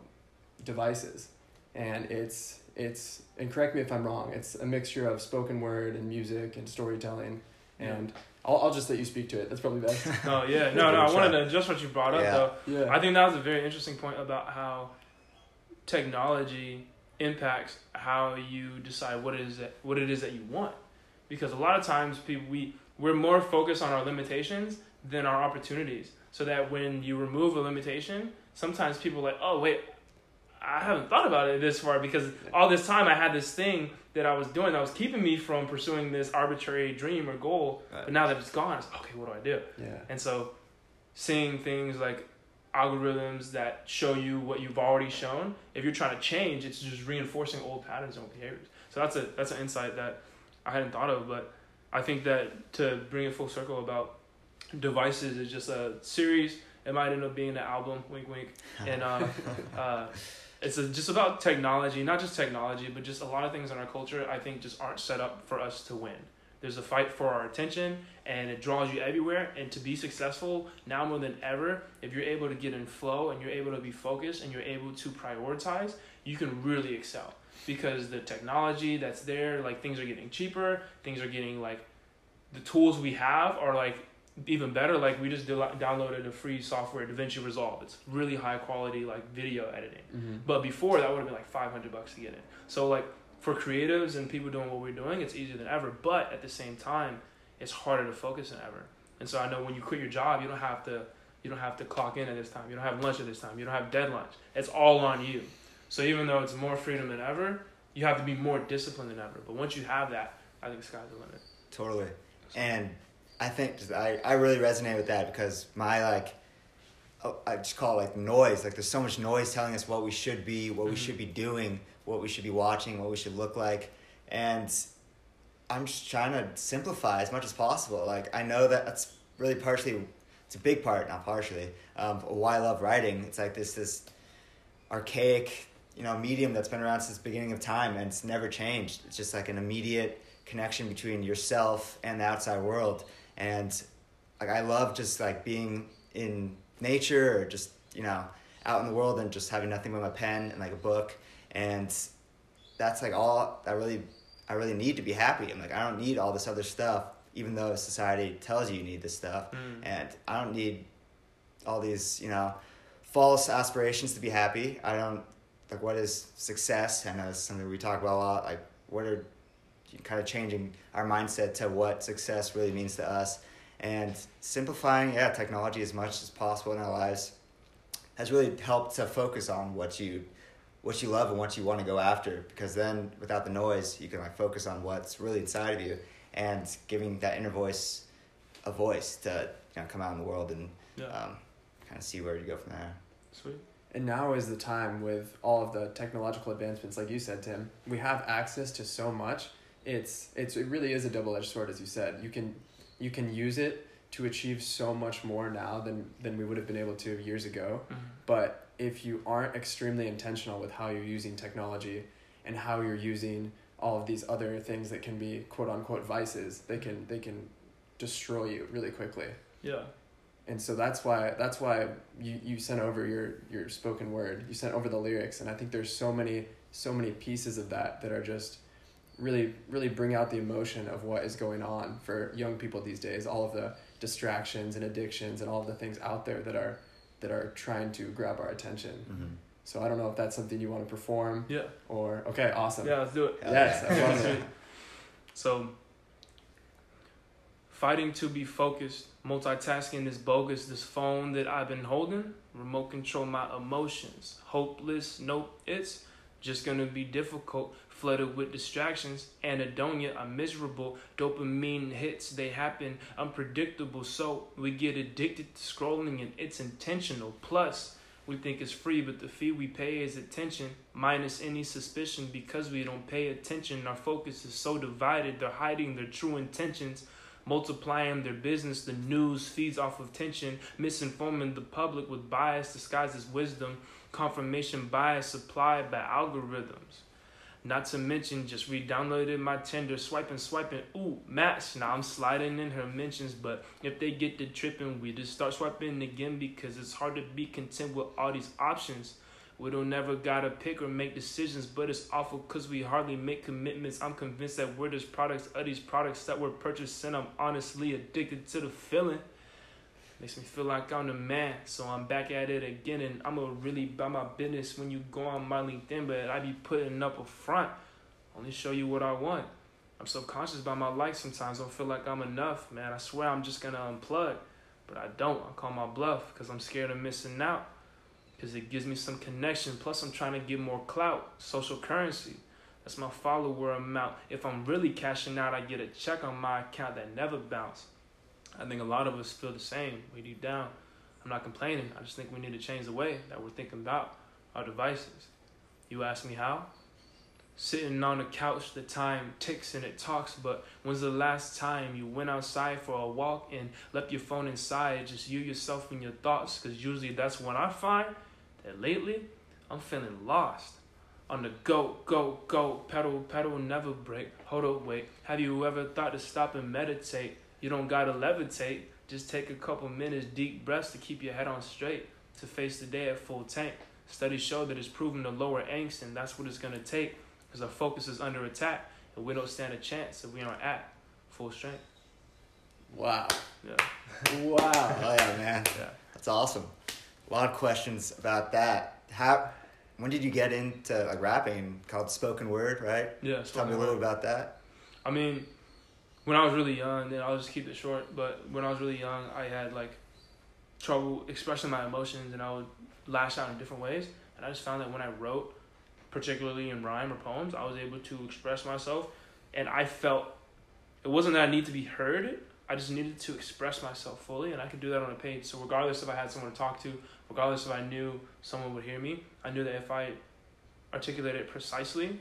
Devices. And it's it's and correct me if I'm wrong, it's a mixture of spoken word and music and storytelling. And I'll, I'll just let you speak to it. That's probably best. No, oh, yeah, no, no. I wanted to just what you brought up Yeah. though. yeah. I think that was a very interesting point about how technology impacts how you decide what it is that what it is that you want. Because a lot of times people we we're more focused on our limitations than our opportunities. So that when you remove a limitation, sometimes people are like, "Oh, wait, I haven't thought about it this far because all this time I had this thing that I was doing that was keeping me from pursuing this arbitrary dream or goal. But now that it's gone, it's okay, what do I do? yeah. And so seeing things like algorithms that show you what you've already shown, if you're trying to change, it's just reinforcing old patterns and old behaviors. So that's a that's an insight that I hadn't thought of, but I think that to bring it full circle about devices is just a series. It might end up being an album, wink wink. And uh, uh, it's just about technology, not just technology, but just a lot of things in our culture I think just aren't set up for us to win. There's a fight for our attention and it draws you everywhere. And to be successful now more than ever, if you're able to get in flow and you're able to be focused and you're able to prioritize, you can really excel because the technology that's there, like things are getting cheaper, things are getting like the tools we have are like even better. Like we just dil- downloaded a free software, DaVinci Resolve. It's really high quality like video editing. Mm-hmm. But before that would have been like 500 bucks to get in. So like for creatives and people doing what we're doing, it's easier than ever. But at the same time, it's harder to focus than ever. And so I know when you quit your job, you don't have to you don't have to clock in at this time. You don't have lunch at this time. You don't have deadlines. It's all on you. So even though it's more freedom than ever, you have to be more disciplined than ever. But once you have that, I think sky's the limit. Totally. And I think just, I, I really resonate with that because my like oh, I just call it like noise. Like there's so much noise telling us what we should be, what we Mhm. should be doing, what we should be watching, what we should look like. And I'm just trying to simplify as much as possible. Like I know that that's really partially it's a big part, not partially, um, why I love writing. It's like this this archaic, you know, medium that's been around since the beginning of time and it's never changed. It's just like an immediate connection between yourself and the outside world. And like I love just like being in nature or just, you know, out in the world and just having nothing but my pen and like a book. And that's like all I really I really need to be happy. I'm like I don't need all this other stuff, even though society tells you you need this stuff. Mm. And I don't need all these, you know, false aspirations to be happy. I don't like what is success. I know it's something we talk about a lot. Like what are kind of changing our mindset to what success really means to us and simplifying yeah technology as much as possible in our lives has really helped to focus on what you what you love and what you want to go after because then without the noise you can like focus on what's really inside of you and giving that inner voice a voice to you know come out in the world and Yeah. um, kind of see where you go from there Sweet. And now is the time with all of the technological advancements, like you said, Tim. We have access to so much. It's it's it really is a double edged sword, as you said. You can you can use it to achieve so much more now than than we would have been able to years ago. Mhm. But if you aren't extremely intentional with how you're using technology and how you're using all of these other things that can be quote unquote vices they can they can destroy you really quickly Yeah. and so that's why that's why you, you sent over your your spoken word you sent over the lyrics and i think there's so many so many pieces of that that are just really really bring out the emotion of what is going on for young people these days all of the distractions and addictions and all of the things out there that are that are trying to grab our attention Mhm. so i don't know if that's something you want to perform Yeah. or okay awesome Yeah, let's do it. Yes yeah. i love it So, fighting to be focused, multitasking is bogus. This phone that I've been holding, remote control my emotions. Hopeless, nope, it's just gonna be difficult. Flooded with distractions, anhedonia, I'm miserable. Dopamine hits, they happen unpredictable. So we get addicted to scrolling, and it's intentional. Plus, we think it's free, but the fee we pay is attention, minus any suspicion because we don't pay attention. Our focus is so divided, they're hiding their true intentions, multiplying their business. The news feeds off of tension, misinforming the public with bias disguised as wisdom, confirmation bias supplied by algorithms. Not to mention, just re-downloaded my Tinder, swiping, swiping. Ooh, match. Now I'm sliding in her mentions, but if they get to tripping, we just start swiping again because it's hard to be content with all these options. We don't never gotta pick or make decisions, but it's awful cause we hardly make commitments. I'm convinced that we're just products of these products that we're purchasing. I'm honestly addicted to the feeling. Makes me feel like I'm the man, so I'm back at it again, and I'ma really buy my business when you go on my LinkedIn, but I be putting up a front, only show you what I want. I'm subconscious about my life sometimes, I don't feel like I'm enough, man. I swear I'm just gonna unplug, but I don't. I call my bluff, cause I'm scared of missing out, cause it gives me some connection. Plus, I'm trying to get more clout, social currency. That's my follower amount. If I'm really cashing out, I get a check on my account that never bounce. I think a lot of us feel the same way deep down. I'm not complaining. I just think we need to change the way that we're thinking about our devices. You ask me how? Sitting on the couch, the time ticks and it talks, but when's the last time you went outside for a walk and left your phone inside, just you, yourself, and your thoughts? Because usually that's when I find that lately I'm feeling lost. On the go, go, go, pedal, pedal, never break. Hold up, wait. Have you ever thought to stop and meditate? You don't gotta levitate. Just take a couple minutes, deep breaths to keep your head on straight. To face the day at full tank. Studies show that it's proven to lower angst, and that's what it's gonna take. Because our focus is under attack, and we don't stand a chance if we aren't at full strength. wow Yeah. wow Hell yeah, man. Yeah. That's awesome. A lot of questions about that. How? When did you get into like rapping? Called spoken word, right? Yeah. Tell me a little word. about that. I mean, when I was really young, then I'll just keep it short. But when I was really young, I had like trouble expressing my emotions, and I would lash out in different ways. And I just found that when I wrote, particularly in rhyme or poems, I was able to express myself, and I felt it wasn't that I need to be heard. I just needed to express myself fully, and I could do that on a page. So regardless if I had someone to talk to, regardless if I knew someone would hear me, I knew that if I articulated it precisely,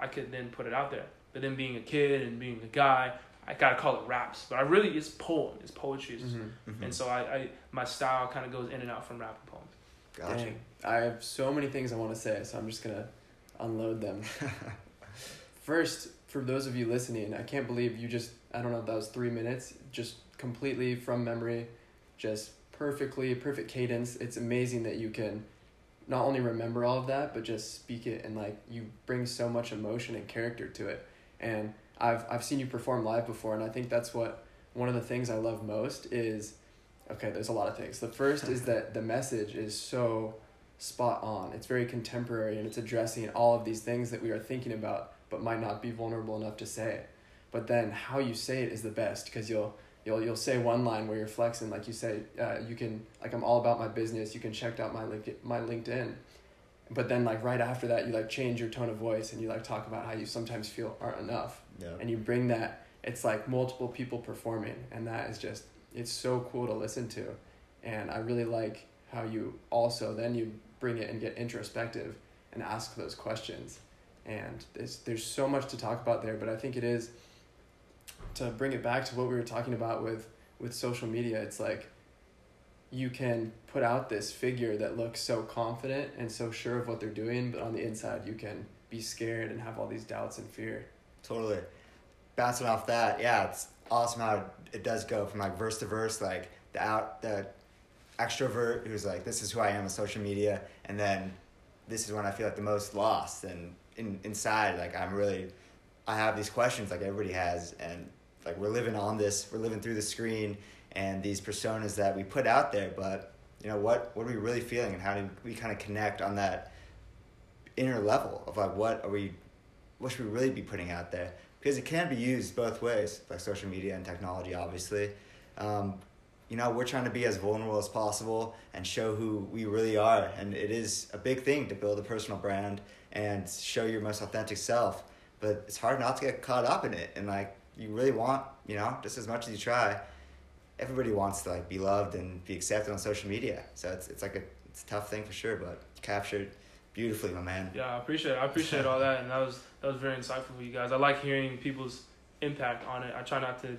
I could then put it out there. But then being a kid and being a guy, I gotta call it raps. But I really it's poem, it's poetry, it's, Mhm. Mhm. and so I, I my style kind of goes in and out from rap and poems. Gotcha. Dang. I have so many things I want to say, so I'm just gonna unload them. First, for those of you listening, I can't believe you just I don't know that was three minutes, just completely from memory, just perfectly perfect cadence. It's amazing that you can not only remember all of that, but just speak it and like you bring so much emotion and character to it. And I've I've seen you perform live before, and I think that's what one of the things I love most is. Okay, there's a lot of things. The first is that the message is so spot on. It's very contemporary and it's addressing all of these things that we are thinking about but might not be vulnerable enough to say. But then how you say it is the best because you'll you'll you'll say one line where you're flexing like you say uh, you can like I'm all about my business. You can check out my link my LinkedIn. But then like right after that you like change your tone of voice and you like talk about how you sometimes feel aren't enough Yeah. and you bring that it's like multiple people performing and that is just it's so cool to listen to and i really like how you also then you bring it and get introspective and ask those questions and there's, there's so much to talk about there but i think it is to bring it back to what we were talking about with with social media it's like you can put out this figure that looks so confident and so sure of what they're doing but on the inside you can be scared and have all these doubts and fear. Totally. Bouncing off that, yeah, it's awesome how it does go from like verse to verse, like the out the extrovert who's like, this is who I am on social media, and then this is when I feel like the most lost and in, inside, like I'm really, I have these questions like everybody has, and like we're living on this, we're living through the screen and these personas that we put out there, but you know what, what are we really feeling, and how do we kind of connect on that inner level of like what are we, what should we really be putting out there? Because it can be used both ways, like social media and technology, obviously. Um, you know, we're trying to be as vulnerable as possible and show who we really are. And it is a big thing to build a personal brand and show your most authentic self. But it's hard not to get caught up in it. And like, you really want, you know, just as much as you try, everybody wants to like be loved and be accepted on social media. So it's, it's like a, it's a tough thing for sure, but captured beautifully, my man. Yeah, I appreciate it. I appreciate all that, and that was that was very insightful for you guys. I like hearing people's impact on it. I try not to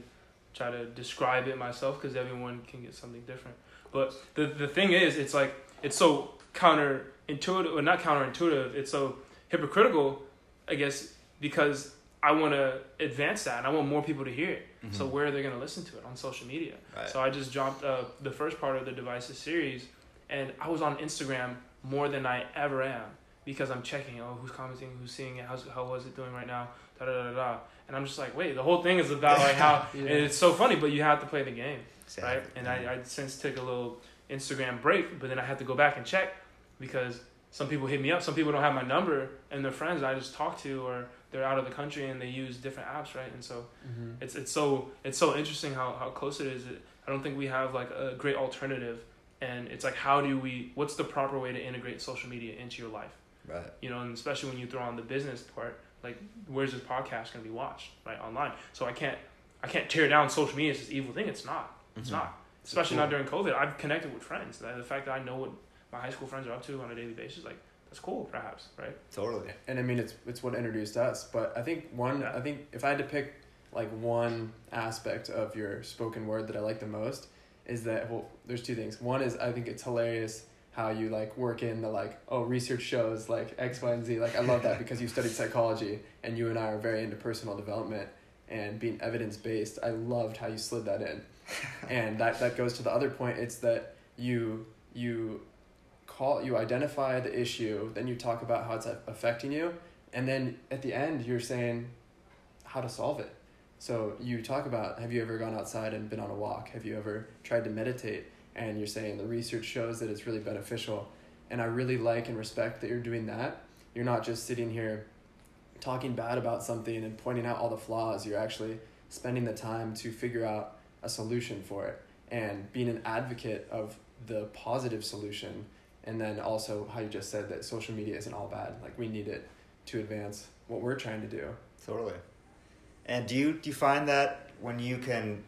try to describe it myself because everyone can get something different. But the the thing is, it's like it's so counterintuitive, or not counterintuitive. It's so hypocritical, I guess, because I want to advance that and I want more people to hear it. Mm-hmm. So where are they going to listen to it on social media? Right. So I just dropped uh, the first part of the devices series, and I was on Instagram more than I ever am because I'm checking, oh, who's commenting, who's seeing it, how's, how was it doing right now, da da da da. And I'm just like, wait, the whole thing is about like how, yeah. and it's so funny, but you have to play the game, exactly. right? And I, I since took a little Instagram break, but then I had to go back and check because some people hit me up, some people don't have my number, and their friends I just talk to, or they're out of the country and they use different apps, right? And so mm-hmm. it's it's so it's so interesting how, how close it is. I don't think we have like a great alternative and it's like how do we what's the proper way to integrate social media into your life? Right. You know and especially when you throw on the business part like where's this podcast going to be watched right online? So i can't i can't tear down social media as this evil thing it's not. It's mm-hmm. not. Especially cool. not during covid i've connected with friends the fact that i know what my high school friends are up to on a daily basis like that's cool perhaps right? Totally. And i mean it's it's what introduced us but i think one yeah. i think if i had to pick like one aspect of your spoken word that i like the most is that well there's two things. One is i think it's hilarious how you like work in the like oh research shows like x y and z. Like i love that because you studied psychology and you and i are very into personal development and being evidence based i loved how you slid that in. And that that goes to the other point. It's that you you call you identify the issue then you talk about how it's affecting you. And then at the end you're saying how to solve it so you talk about have you ever gone outside and been on a walk? Have you ever tried to meditate? And you're saying the research shows that it's really beneficial. And I really like and respect that you're doing that. You're not just sitting here talking bad about something and pointing out all the flaws. You're actually spending the time to figure out a solution for it and being an advocate of the positive solution. And then also how you just said that social media isn't all bad. Like we need it to advance what we're trying to do. Totally. And do you do you find that when you can,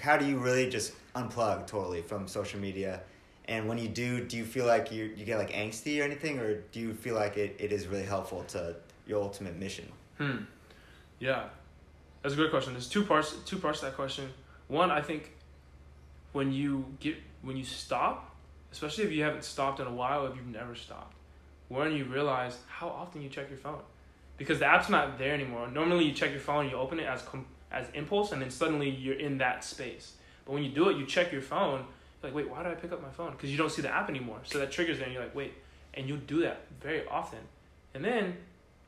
how do you really just unplug totally from social media? And when you do, do you feel like you you get like angsty or anything, or do you feel like it, it is really helpful to your ultimate mission? Hmm. Yeah, that's a great question. There's two parts two parts to that question. One, I think when you get when you stop, especially if you haven't stopped in a while, if you've never stopped, when you realize how often you check your phone because the app's not there anymore. Normally, you check your phone, you open it as com- as impulse, and then suddenly you're in that space. But when you do it, you check your phone. Like, wait, why did I pick up my phone? Because you don't see the app anymore. So that triggers there, and you're like, wait, and you do that very often, and then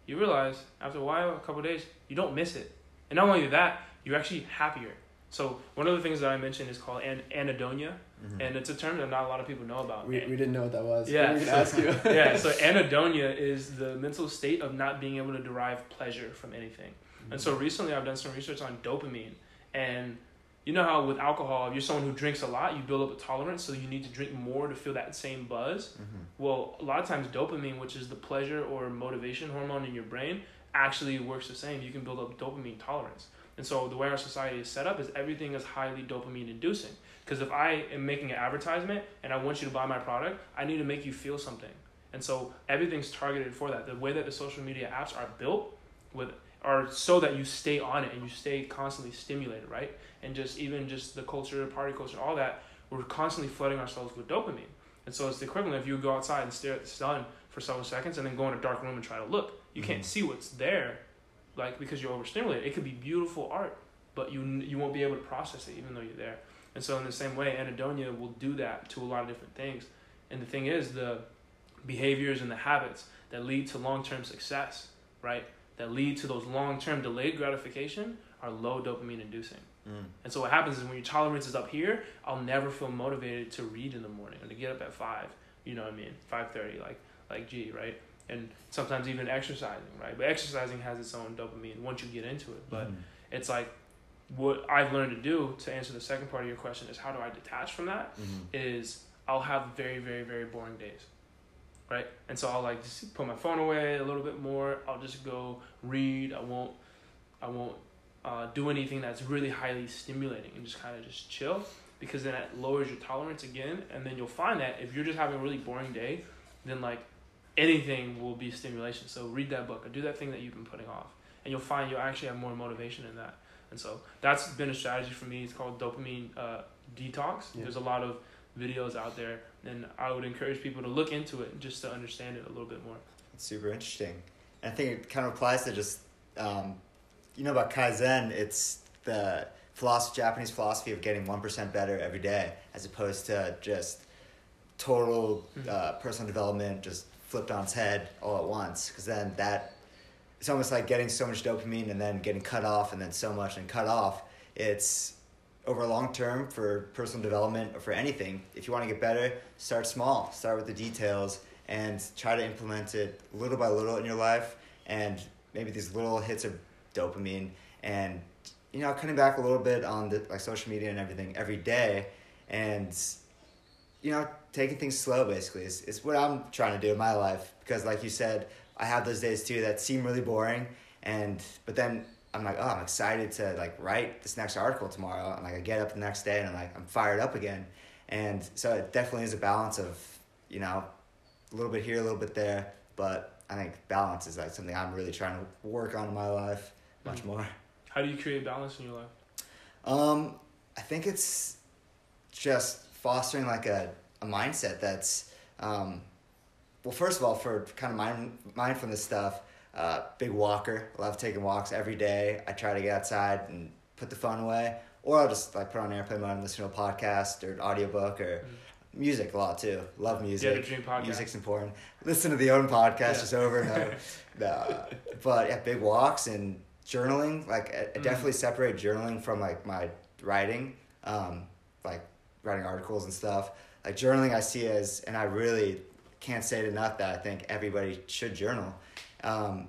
you realize after a while, a couple days, you don't miss it, and not only that, you're actually happier. So one of the things that I mentioned is called an- anhedonia, mm-hmm. and it's a term that not a lot of people know about. We, we didn't know what that was. Yeah, we ask you. yeah, so anhedonia is the mental state of not being able to derive pleasure from anything. Mm-hmm. And so recently, I've done some research on dopamine, and you know how with alcohol, if you're someone who drinks a lot, you build up a tolerance, so you need to drink more to feel that same buzz. Mm-hmm. Well, a lot of times, dopamine, which is the pleasure or motivation hormone in your brain, actually works the same. You can build up dopamine tolerance. And so the way our society is set up is everything is highly dopamine inducing. Because if I am making an advertisement and I want you to buy my product, I need to make you feel something. And so everything's targeted for that. The way that the social media apps are built with are so that you stay on it and you stay constantly stimulated, right? And just even just the culture, party culture, all that, we're constantly flooding ourselves with dopamine. And so it's the equivalent if you go outside and stare at the sun for several seconds and then go in a dark room and try to look You can't Mhm. see what's there, like because you're overstimulated. It could be beautiful art, but you you won't be able to process it even though you're there. And so in the same way, anhedonia will do that to a lot of different things. And the thing is, the behaviors and the habits that lead to long term success, right? That lead to those long term delayed gratification are low dopamine inducing. Mm. And so what happens is when your tolerance is up here, I'll never feel motivated to read in the morning or to get up at five. You know what I mean? Five thirty, like like G, right? And sometimes even exercising, right? But exercising has its own dopamine once you get into it. But Mhm. it's like what I've learned to do to answer the second part of your question is how do I detach from that? Mhm. Is I'll have very very very boring days, right? And so I'll like just put my phone away a little bit more. I'll just go read. I won't I won't uh, do anything that's really highly stimulating and just kind of just chill because then it lowers your tolerance again and then you'll find that if you're just having a really boring day then like anything will be stimulation. So read that book or do that thing that you've been putting off and you'll find you'll actually have more motivation in that. And so that's been a strategy for me. It's called dopamine uh, detox. Yeah. there's a lot of videos out there and i would encourage people to look into it just to understand it a little bit more. It's super interesting. And I think it kind of applies to just, um, you know, about Kaizen, it's the philosophy, Japanese philosophy of getting 1% better every day, as opposed to just total uh, personal development just flipped on its head all at once. Because then that, it's almost like getting so much dopamine and then getting cut off and then so much and cut off. It's over long term for personal development or for anything. If you want to get better, start small, start with the details and try to implement it little by little in your life and maybe these little hits of dopamine and you know cutting back a little bit on the like social media and everything every day and you know taking things slow basically is, is what i'm trying to do in my life because like you said i have those days too that seem really boring and but then i'm like oh i'm excited to like write this next article tomorrow and like i get up the next day and i'm like i'm fired up again and so it definitely is a balance of you know a little bit here, a little bit there. But I think balance is like something I'm really trying to work on in my life much Mhm. more. how do you create balance in your life Um, I think it's just fostering like a, a mindset that's, um, well, first of all, for kind of mind, mindfulness stuff, uh, big walker. Love taking walks every day. I try to get outside and put the phone away, or I'll just like put on airplane mode and listen to a podcast or an audiobook or music a lot too. Love music. Yeah, the Dream podcast. Music's important. Listen to the own podcast Yeah. just over and over. no, but yeah, big walks and journaling. Like I, I Mm. definitely separate journaling from like my writing, um, like writing articles and stuff. Like journaling, I see as, and I really can't say it enough that I think everybody should journal. Um,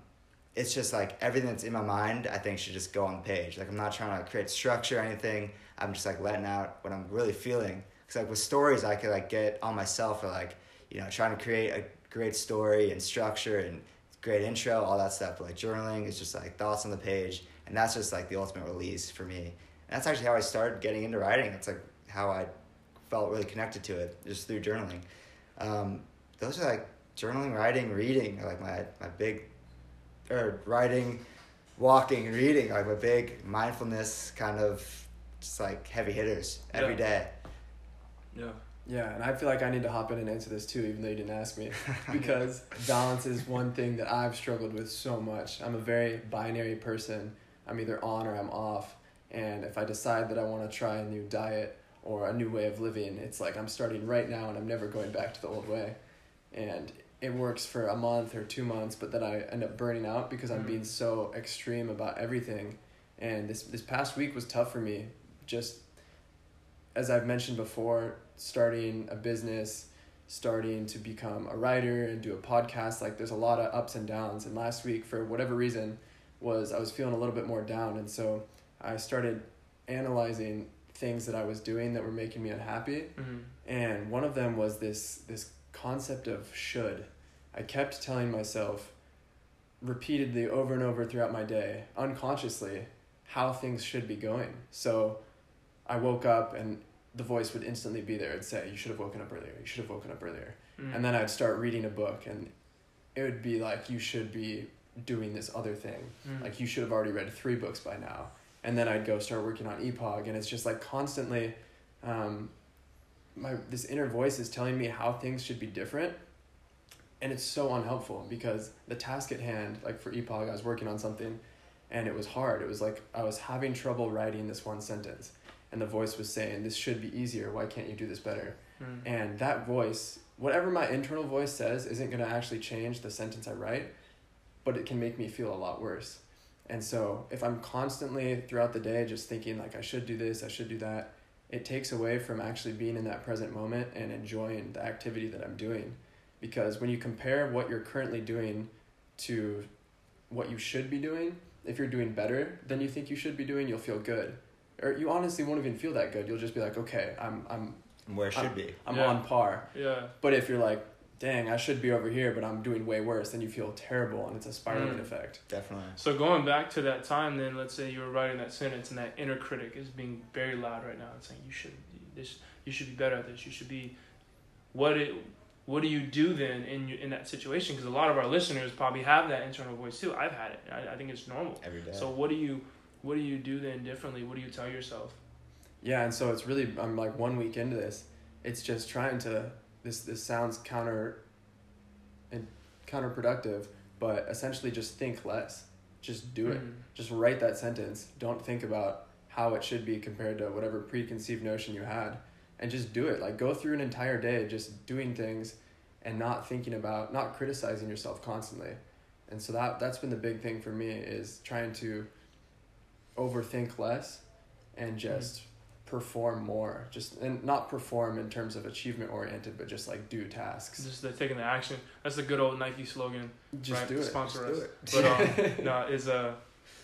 it's just like everything that's in my mind, I think should just go on the page. Like I'm not trying to create structure or anything. I'm just like letting out what I'm really feeling. Cause like with stories, I could like get on myself or like you know trying to create a great story and structure and great intro, all that stuff. But like journaling is just like thoughts on the page, and that's just like the ultimate release for me. And that's actually how I started getting into writing. It's like how I felt really connected to it just through journaling. Um, those are like journaling, writing, reading, are like my my big, or writing, walking, and reading, are like my big mindfulness kind of just like heavy hitters every Yeah. day. yeah Yeah, and I feel like I need to hop in and answer this too, even though you didn't ask me, because balance is one thing that I've struggled with so much. I'm a very binary person. I'm either on or I'm off, and if I decide that I want to try a new diet or a new way of living, it's like I'm starting right now and I'm never going back to the old way, and it works for a month or two months, but then I end up burning out because I'm Mhm. being so extreme about everything, and this this past week was tough for me, just as I've mentioned before, starting a business, starting to become a writer and do a podcast, like there's a lot of ups and downs. And last week, for whatever reason, was I was feeling a little bit more down. And so I started analyzing things that I was doing that were making me unhappy. mm-hmm. And one of them was this this concept of should. I kept telling myself repeatedly over and over throughout my day, unconsciously, how things should be going. So I woke up and the voice would instantly be there and say, You should have woken up earlier, you should have woken up earlier. Mm. And then I'd start reading a book and it would be like you should be doing this other thing. Mm. Like you should have already read three books by now. And then I'd go start working on EPOG and it's just like constantly um, my this inner voice is telling me how things should be different and it's so unhelpful because the task at hand, like for EPOG, I was working on something and it was hard. It was like I was having trouble writing this one sentence and the voice was saying, This should be easier. Why can't you do this better? Mm. And that voice, whatever my internal voice says, isn't going to actually change the sentence I write, but it can make me feel a lot worse. And so if I'm constantly throughout the day just thinking, like, I should do this, I should do that, it takes away from actually being in that present moment and enjoying the activity that I'm doing. Because when you compare what you're currently doing to what you should be doing, if you're doing better than you think you should be doing, you'll feel good. Or you honestly won't even feel that good. You'll just be like, okay, I'm I'm Where it should be. I'm Yeah. on par. Yeah. But if you're like, dang, I should be over here, but I'm doing way worse, then you feel terrible and it's a spiraling Mm. effect. Definitely. So going back to that time, then let's say you were writing that sentence, and that inner critic is being very loud right now and saying you should this, you should be better at this. You should be. What it, what do you do then in you, in that situation? Because a lot of our listeners probably have that internal voice too. I've had it. I, I think it's normal. Every day. So what do you, what do you do then differently? What do you tell yourself? Yeah, and so it's really I'm like one week into this. It's just trying to this this sounds counter and counterproductive, but essentially just think less. Just do it. Mm. Just write that sentence. Don't think about how it should be compared to whatever preconceived notion you had. And just do it. Like go through an entire day just doing things and not thinking about not criticizing yourself constantly. And so that that's been the big thing for me is trying to overthink less and just perform more. Just and not perform in terms of achievement oriented, but just like do tasks. Just the, taking the action. That's the good old Nike slogan. Just right? do it. Sponsor Just us. do it. But um, no, is a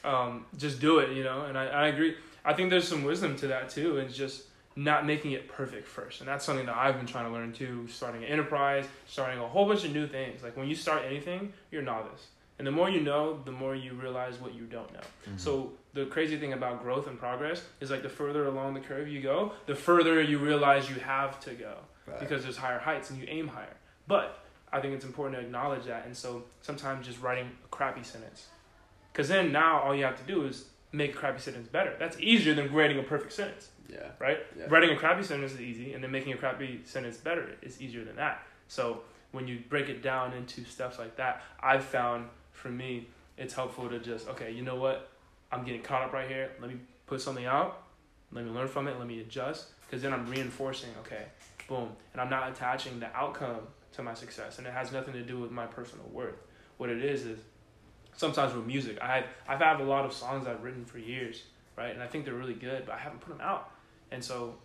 um, just do it, you know. And I, I agree. I think there's some wisdom to that too. It's just not making it perfect first, and that's something that I've been trying to learn too. Starting an enterprise, starting a whole bunch of new things. Like when you start anything, you're a novice, and the more you know, the more you realize what you don't know. Mhm. So the crazy thing about growth and progress is like the further along the curve you go, the further you realize you have to go Right. because there's higher heights and you aim higher. But I think it's important to acknowledge that. And so sometimes just writing a crappy sentence. Because then now all you have to do is make a crappy sentence better. That's easier than writing a perfect sentence, Yeah. right? Yeah. Writing a crappy sentence is easy, and then making a crappy sentence better is easier than that. So when you break it down into steps like that, I've found for me, it's helpful to just, okay, you know what? I'm getting caught up right here. Let me put something out. Let me learn from it. Let me adjust. Because then I'm reinforcing, okay, boom. And I'm not attaching the outcome to my success. And it has nothing to do with my personal worth. What it is is sometimes with music, I had, I've had a lot of songs I've written for years, right? And I think they're really good, but I haven't put them out. And so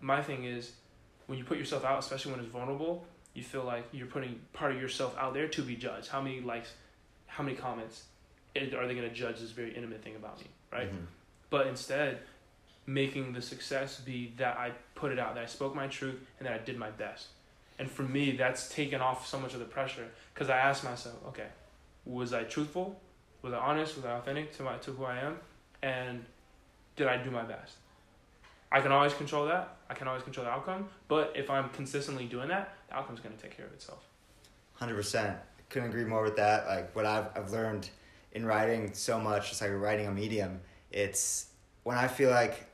my thing is when you put yourself out, especially when it's vulnerable, you feel like you're putting part of yourself out there to be judged. How many likes, how many comments are they going to judge this very intimate thing about me, right? Mhm. But instead, making the success be that I put it out, that I spoke my truth, and that I did my best. And for me, that's taken off so much of the pressure because I asked myself, okay, was I truthful? Was I honest? Was I authentic to my to who I am? And did I do my best? I can always control that. I can always control the outcome. But if I'm consistently doing that, the outcome's going to take care of itself. Hundred percent. Couldn't agree more with that. Like what I've I've learned in writing so much, just like writing a medium. It's when I feel like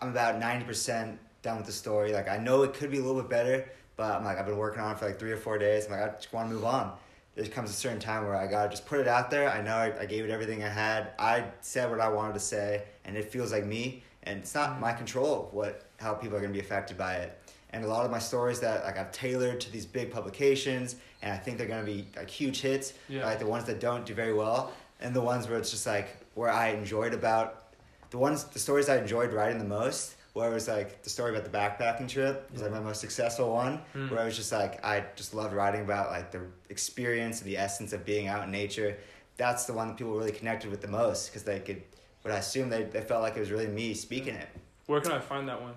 I'm about ninety percent done with the story. Like I know it could be a little bit better, but I'm like I've been working on it for like three or four days. I'm like I just want to move on. There comes a certain time where I gotta just put it out there. I know I, I gave it everything I had. I said what I wanted to say, and it feels like me. And it's not mm-hmm. my control what how people are gonna be affected by it and a lot of my stories that like I've tailored to these big publications, and I think they're gonna be like huge hits. Yeah. Like the ones that don't do very well, and the ones where it's just like where I enjoyed about the ones the stories I enjoyed writing the most. Where it was like the story about the backpacking trip was like my most successful one. Mm. Where I was just like I just loved writing about like the experience and the essence of being out in nature. That's the one that people really connected with the most because they could. But I assume they, they felt like it was really me speaking it. Where can I find that one?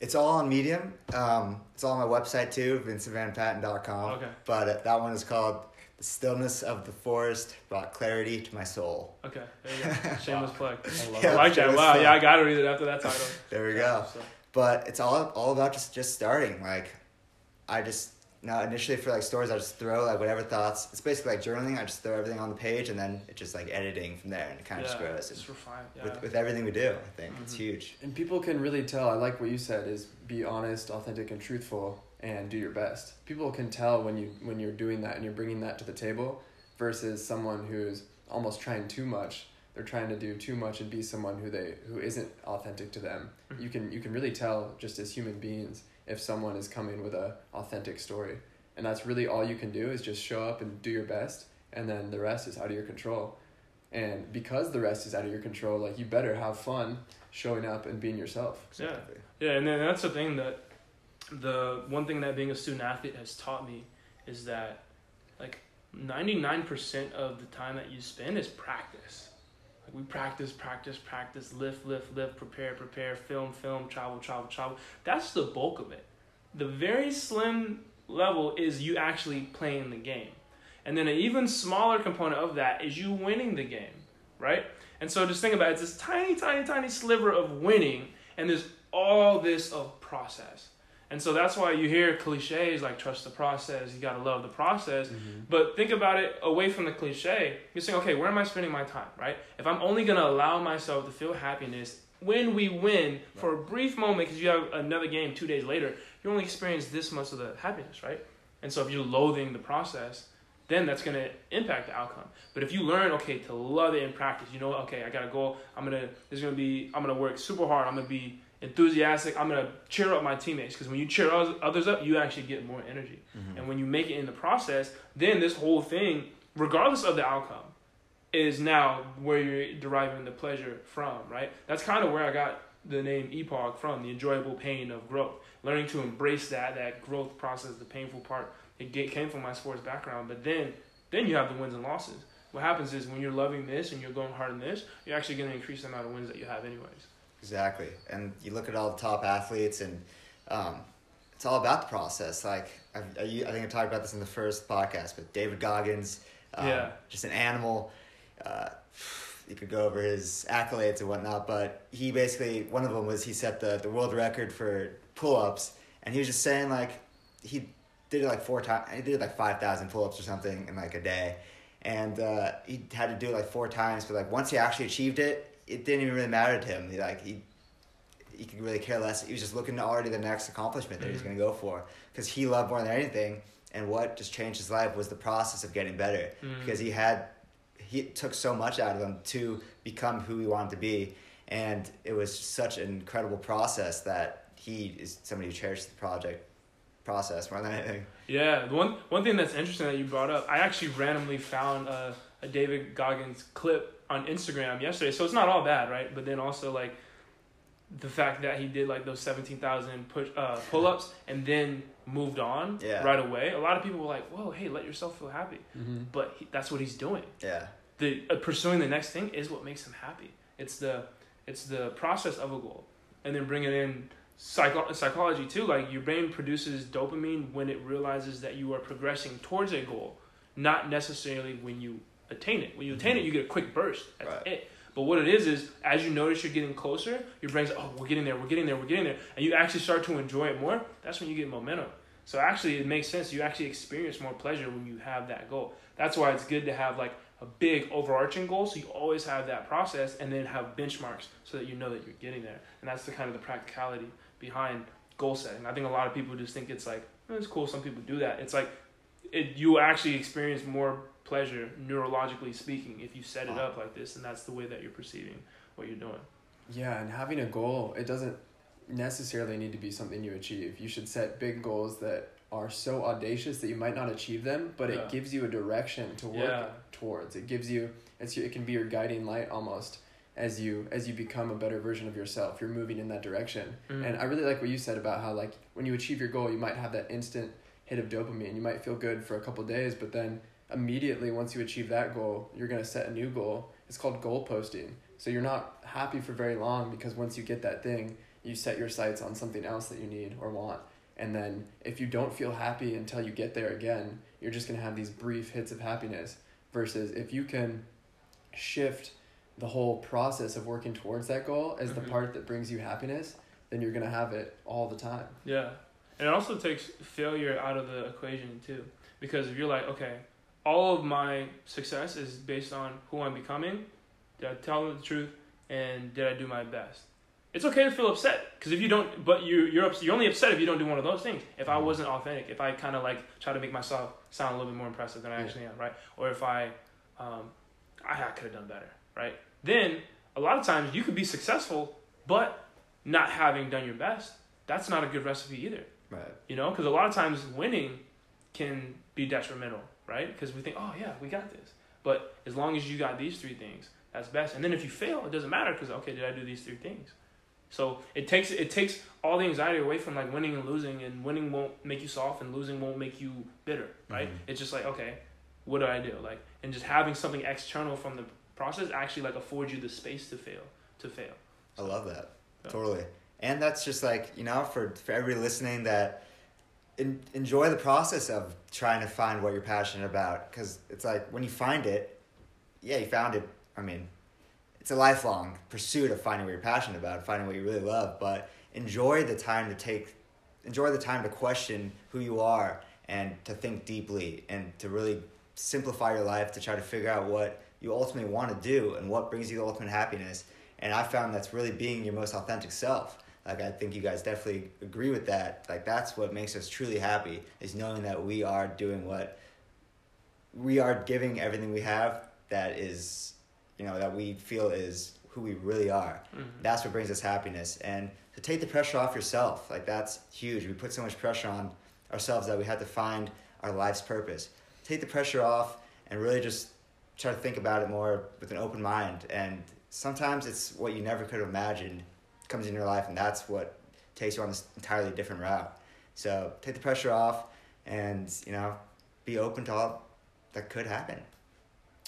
It's all on Medium. Um, it's all on my website too, vincentvanpatten.com. Okay. But uh, that one is called "The Stillness of the Forest Brought Clarity to My Soul." Okay, there you go. Shameless plug. I love Yeah. I like that. Wow, plug. yeah, I got to read it after that title. There we go. So, But it's all all about just just starting. Like, I just now initially for like stories, I just throw like whatever thoughts. It's basically like journaling. I just throw everything on the page, and then it's just like editing from there, and it kind of yeah, just grows. Just And refine. Yeah. with with everything we do, I think it's Mhm. huge. And people can really tell. I like what you said is be honest, authentic, and truthful. And do your best. People can tell when you when you're doing that and you're bringing that to the table versus someone who's almost trying too much. They're trying to do too much and be someone who they who isn't authentic to them. You can you can really tell just as human beings if someone is coming with a authentic story. And that's really all you can do is just show up and do your best and then the rest is out of your control. And because the rest is out of your control, like you better have fun showing up and being yourself. Yeah. Yeah, and then that's the thing that the one thing that being a student athlete has taught me is that like 99% of the time that you spend is practice. Like we practice, practice, practice, lift, lift, lift, prepare, prepare, film, film, travel, travel, travel. That's the bulk of it. The very slim level is you actually playing the game. And then an even smaller component of that is you winning the game, right? And so just think about it, it's this tiny, tiny, tiny sliver of winning, and there's all this of process. And so that's why you hear cliches like trust the process, you gotta love the process. Mm-hmm. But think about it away from the cliche. You're saying, okay, where am I spending my time, right? If I'm only gonna allow myself to feel happiness when we win for a brief moment, because you have another game two days later, you only experience this much of the happiness, right? And so if you're loathing the process, then that's gonna impact the outcome. But if you learn, okay, to love it in practice, you know, okay, I gotta go. I'm gonna. There's gonna be. I'm gonna work super hard. I'm gonna be enthusiastic. I'm gonna cheer up my teammates because when you cheer others up, you actually get more energy. Mm-hmm. And when you make it in the process, then this whole thing, regardless of the outcome, is now where you're deriving the pleasure from, right? That's kind of where I got the name EPOG from, the enjoyable pain of growth. Learning to embrace that, that growth process, the painful part, it get, came from my sports background. But then, then you have the wins and losses. What happens is when you're loving this and you're going hard in this, you're actually going to increase the amount of wins that you have anyways. Exactly. And you look at all the top athletes, and um, it's all about the process. Like, I, I, I think I talked about this in the first podcast, but David Goggins, um, Yeah. just an animal. Uh, you could go over his accolades and whatnot, but he basically, one of them was he set the, the world record for pull ups, and he was just saying, like, he did it like four times, he did like 5,000 pull ups or something in like a day. And uh, he had to do it like four times, but like once he actually achieved it, it didn't even really matter to him. He, like he, he could really care less. He was just looking to already the next accomplishment that he was Mhm. going to go for because he loved more than anything. And what just changed his life was the process of getting better Mhm. because he had he took so much out of him to become who he wanted to be, and it was such an incredible process that he is somebody who cherishes the project process more than anything. Yeah, one one thing that's interesting that you brought up, I actually randomly found a, a David Goggins clip on Instagram yesterday. So it's not all bad, right? But then also like the fact that he did like those seventeen thousand push uh, pull ups and then moved on Yeah. right away. A lot of people were like, "Whoa, hey, let yourself feel happy," Mm-hmm. but he, that's what he's doing. Yeah, The uh, pursuing the next thing is what makes him happy. It's the it's the process of a goal, and then bringing in psycho- psychology too. Like your brain produces dopamine when it realizes that you are progressing towards a goal, not necessarily when you attain it. When you attain it, mm-hmm. you get a quick burst. That's Right. it. But what it is is, as you notice you're getting closer, your brain's like, oh, we're getting there, we're getting there, we're getting there, and you actually start to enjoy it more. That's when you get momentum. So actually, it makes sense. You actually experience more pleasure when you have that goal. That's why it's good to have like a big overarching goal, so you always have that process, and then have benchmarks so that you know that you're getting there. And that's the kind of the practicality behind goal setting. I think a lot of people just think it's like "Oh, it's cool. Some people do that. It's like it you actually experience more pleasure neurologically speaking if you set it up like this, and that's the way that you're perceiving what you're doing. Yeah, and having a goal, it doesn't necessarily need to be something you achieve. You should set big goals that are so audacious that you might not achieve them, but Yeah. it gives you a direction to work Yeah. towards. It gives you it's it can be your guiding light almost as you as you become a better version of yourself. You're moving in that direction. Mhm. And I really like what you said about how like when you achieve your goal, you might have that instant hit of dopamine. You might feel good for a couple days, but then immediately once you achieve that goal, you're going to set a new goal. It's called goal posting. So you're not happy for very long because once you get that thing, you set your sights on something else that you need or want. And then if you don't feel happy until you get there again, you're just going to have these brief hits of happiness versus if you can shift the whole process of working towards that goal as the Mhm. part that brings you happiness, then you're going to have it all the time. Yeah. And it also takes failure out of the equation too. Because if you're like, okay, all of my success is based on who I'm becoming, did I tell them the truth and did I do my best? it's okay to feel upset because if you don't, but you you're ups, you're only upset if you don't do one of those things. If I Mm-hmm. wasn't authentic, if I kind of like try to make myself sound a little bit more impressive than I Yeah. actually am, right? Or if I, um, I, I could have done better, right? Then a lot of times you could be successful, but not having done your best. That's not a good recipe either, Right. you know? Because a lot of times winning can be detrimental, right? Because we think, oh yeah, we got this. But as long as you got these three things, that's best. And then if you fail, it doesn't matter because okay, did I do these three things? So it takes it takes all the anxiety away from like winning and losing, and winning won't make you soft, and losing won't make you bitter, right? Mhm. It's just like okay, what do I do? Like, and just having something external from the process actually like affords you the space to fail, to fail. I love that. Yeah. Totally. And that's just like, you know, for, for everybody listening that en- enjoy the process of trying to find what you're passionate about. Because it's like when you find it, yeah, you found it. I mean, it's a lifelong pursuit of finding what you're passionate about, finding what you really love. But enjoy the time to take, enjoy the time to question who you are and to think deeply and to really simplify your life to try to figure out what you ultimately want to do and what brings you the ultimate happiness. And I found that's really being your most authentic self. Like I think you guys definitely agree with that. Like that's what makes us truly happy is knowing that we are doing what we are giving everything we have that is you know that we feel is who we really are. Mhm. That's what brings us happiness. And to take the pressure off yourself, like that's huge. We put so much pressure on ourselves that we had to find our life's purpose. Take the pressure off and really just try to think about it more with an open mind. And sometimes it's what you never could have imagined comes in your life, and that's what takes you on this entirely different route. So take the pressure off, and you know, be open to all that could happen.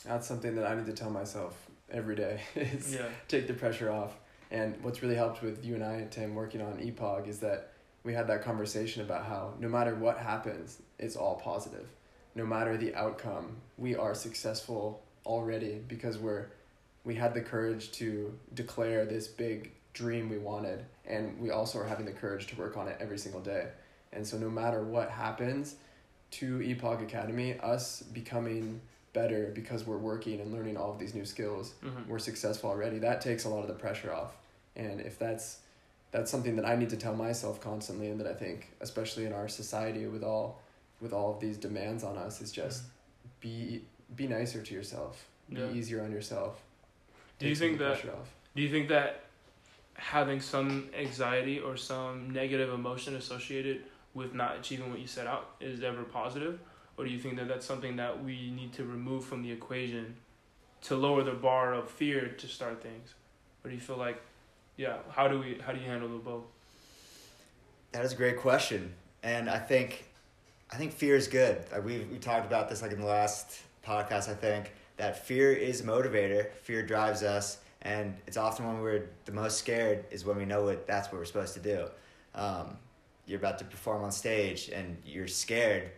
That's something that I need to tell myself every day. is Yeah. take the pressure off. And what's really helped with you and I, Tim, working on EPOG is that we had that conversation about how no matter what happens, it's all positive. No matter the outcome, we are successful already because we're we had the courage to declare this big dream we wanted and we also are having the courage to work on it every single day. And so no matter what happens to EPOG Academy, us becoming better because we're working and learning all of these new skills Mhm. we're successful already that takes a lot of the pressure off and if that's that's something that i need to tell myself constantly and that i think especially in our society with all with all of these demands on us is just be be nicer to yourself be Yeah. easier on yourself Do you think that- off. Do you think that having some anxiety or some negative emotion associated with not achieving what you set out is ever positive? Or do you think that that's something that we need to remove from the equation to lower the bar of fear to start things? Or do you feel like, yeah, how do we how do you handle the both? That is a great question, and I think, I think fear is good. Like we we talked about this like in the last podcast. I think that fear is motivator. Fear drives us, and it's often when we're the most scared is when we know what that's what we're supposed to do. Um, you're about to perform on stage, and you're scared,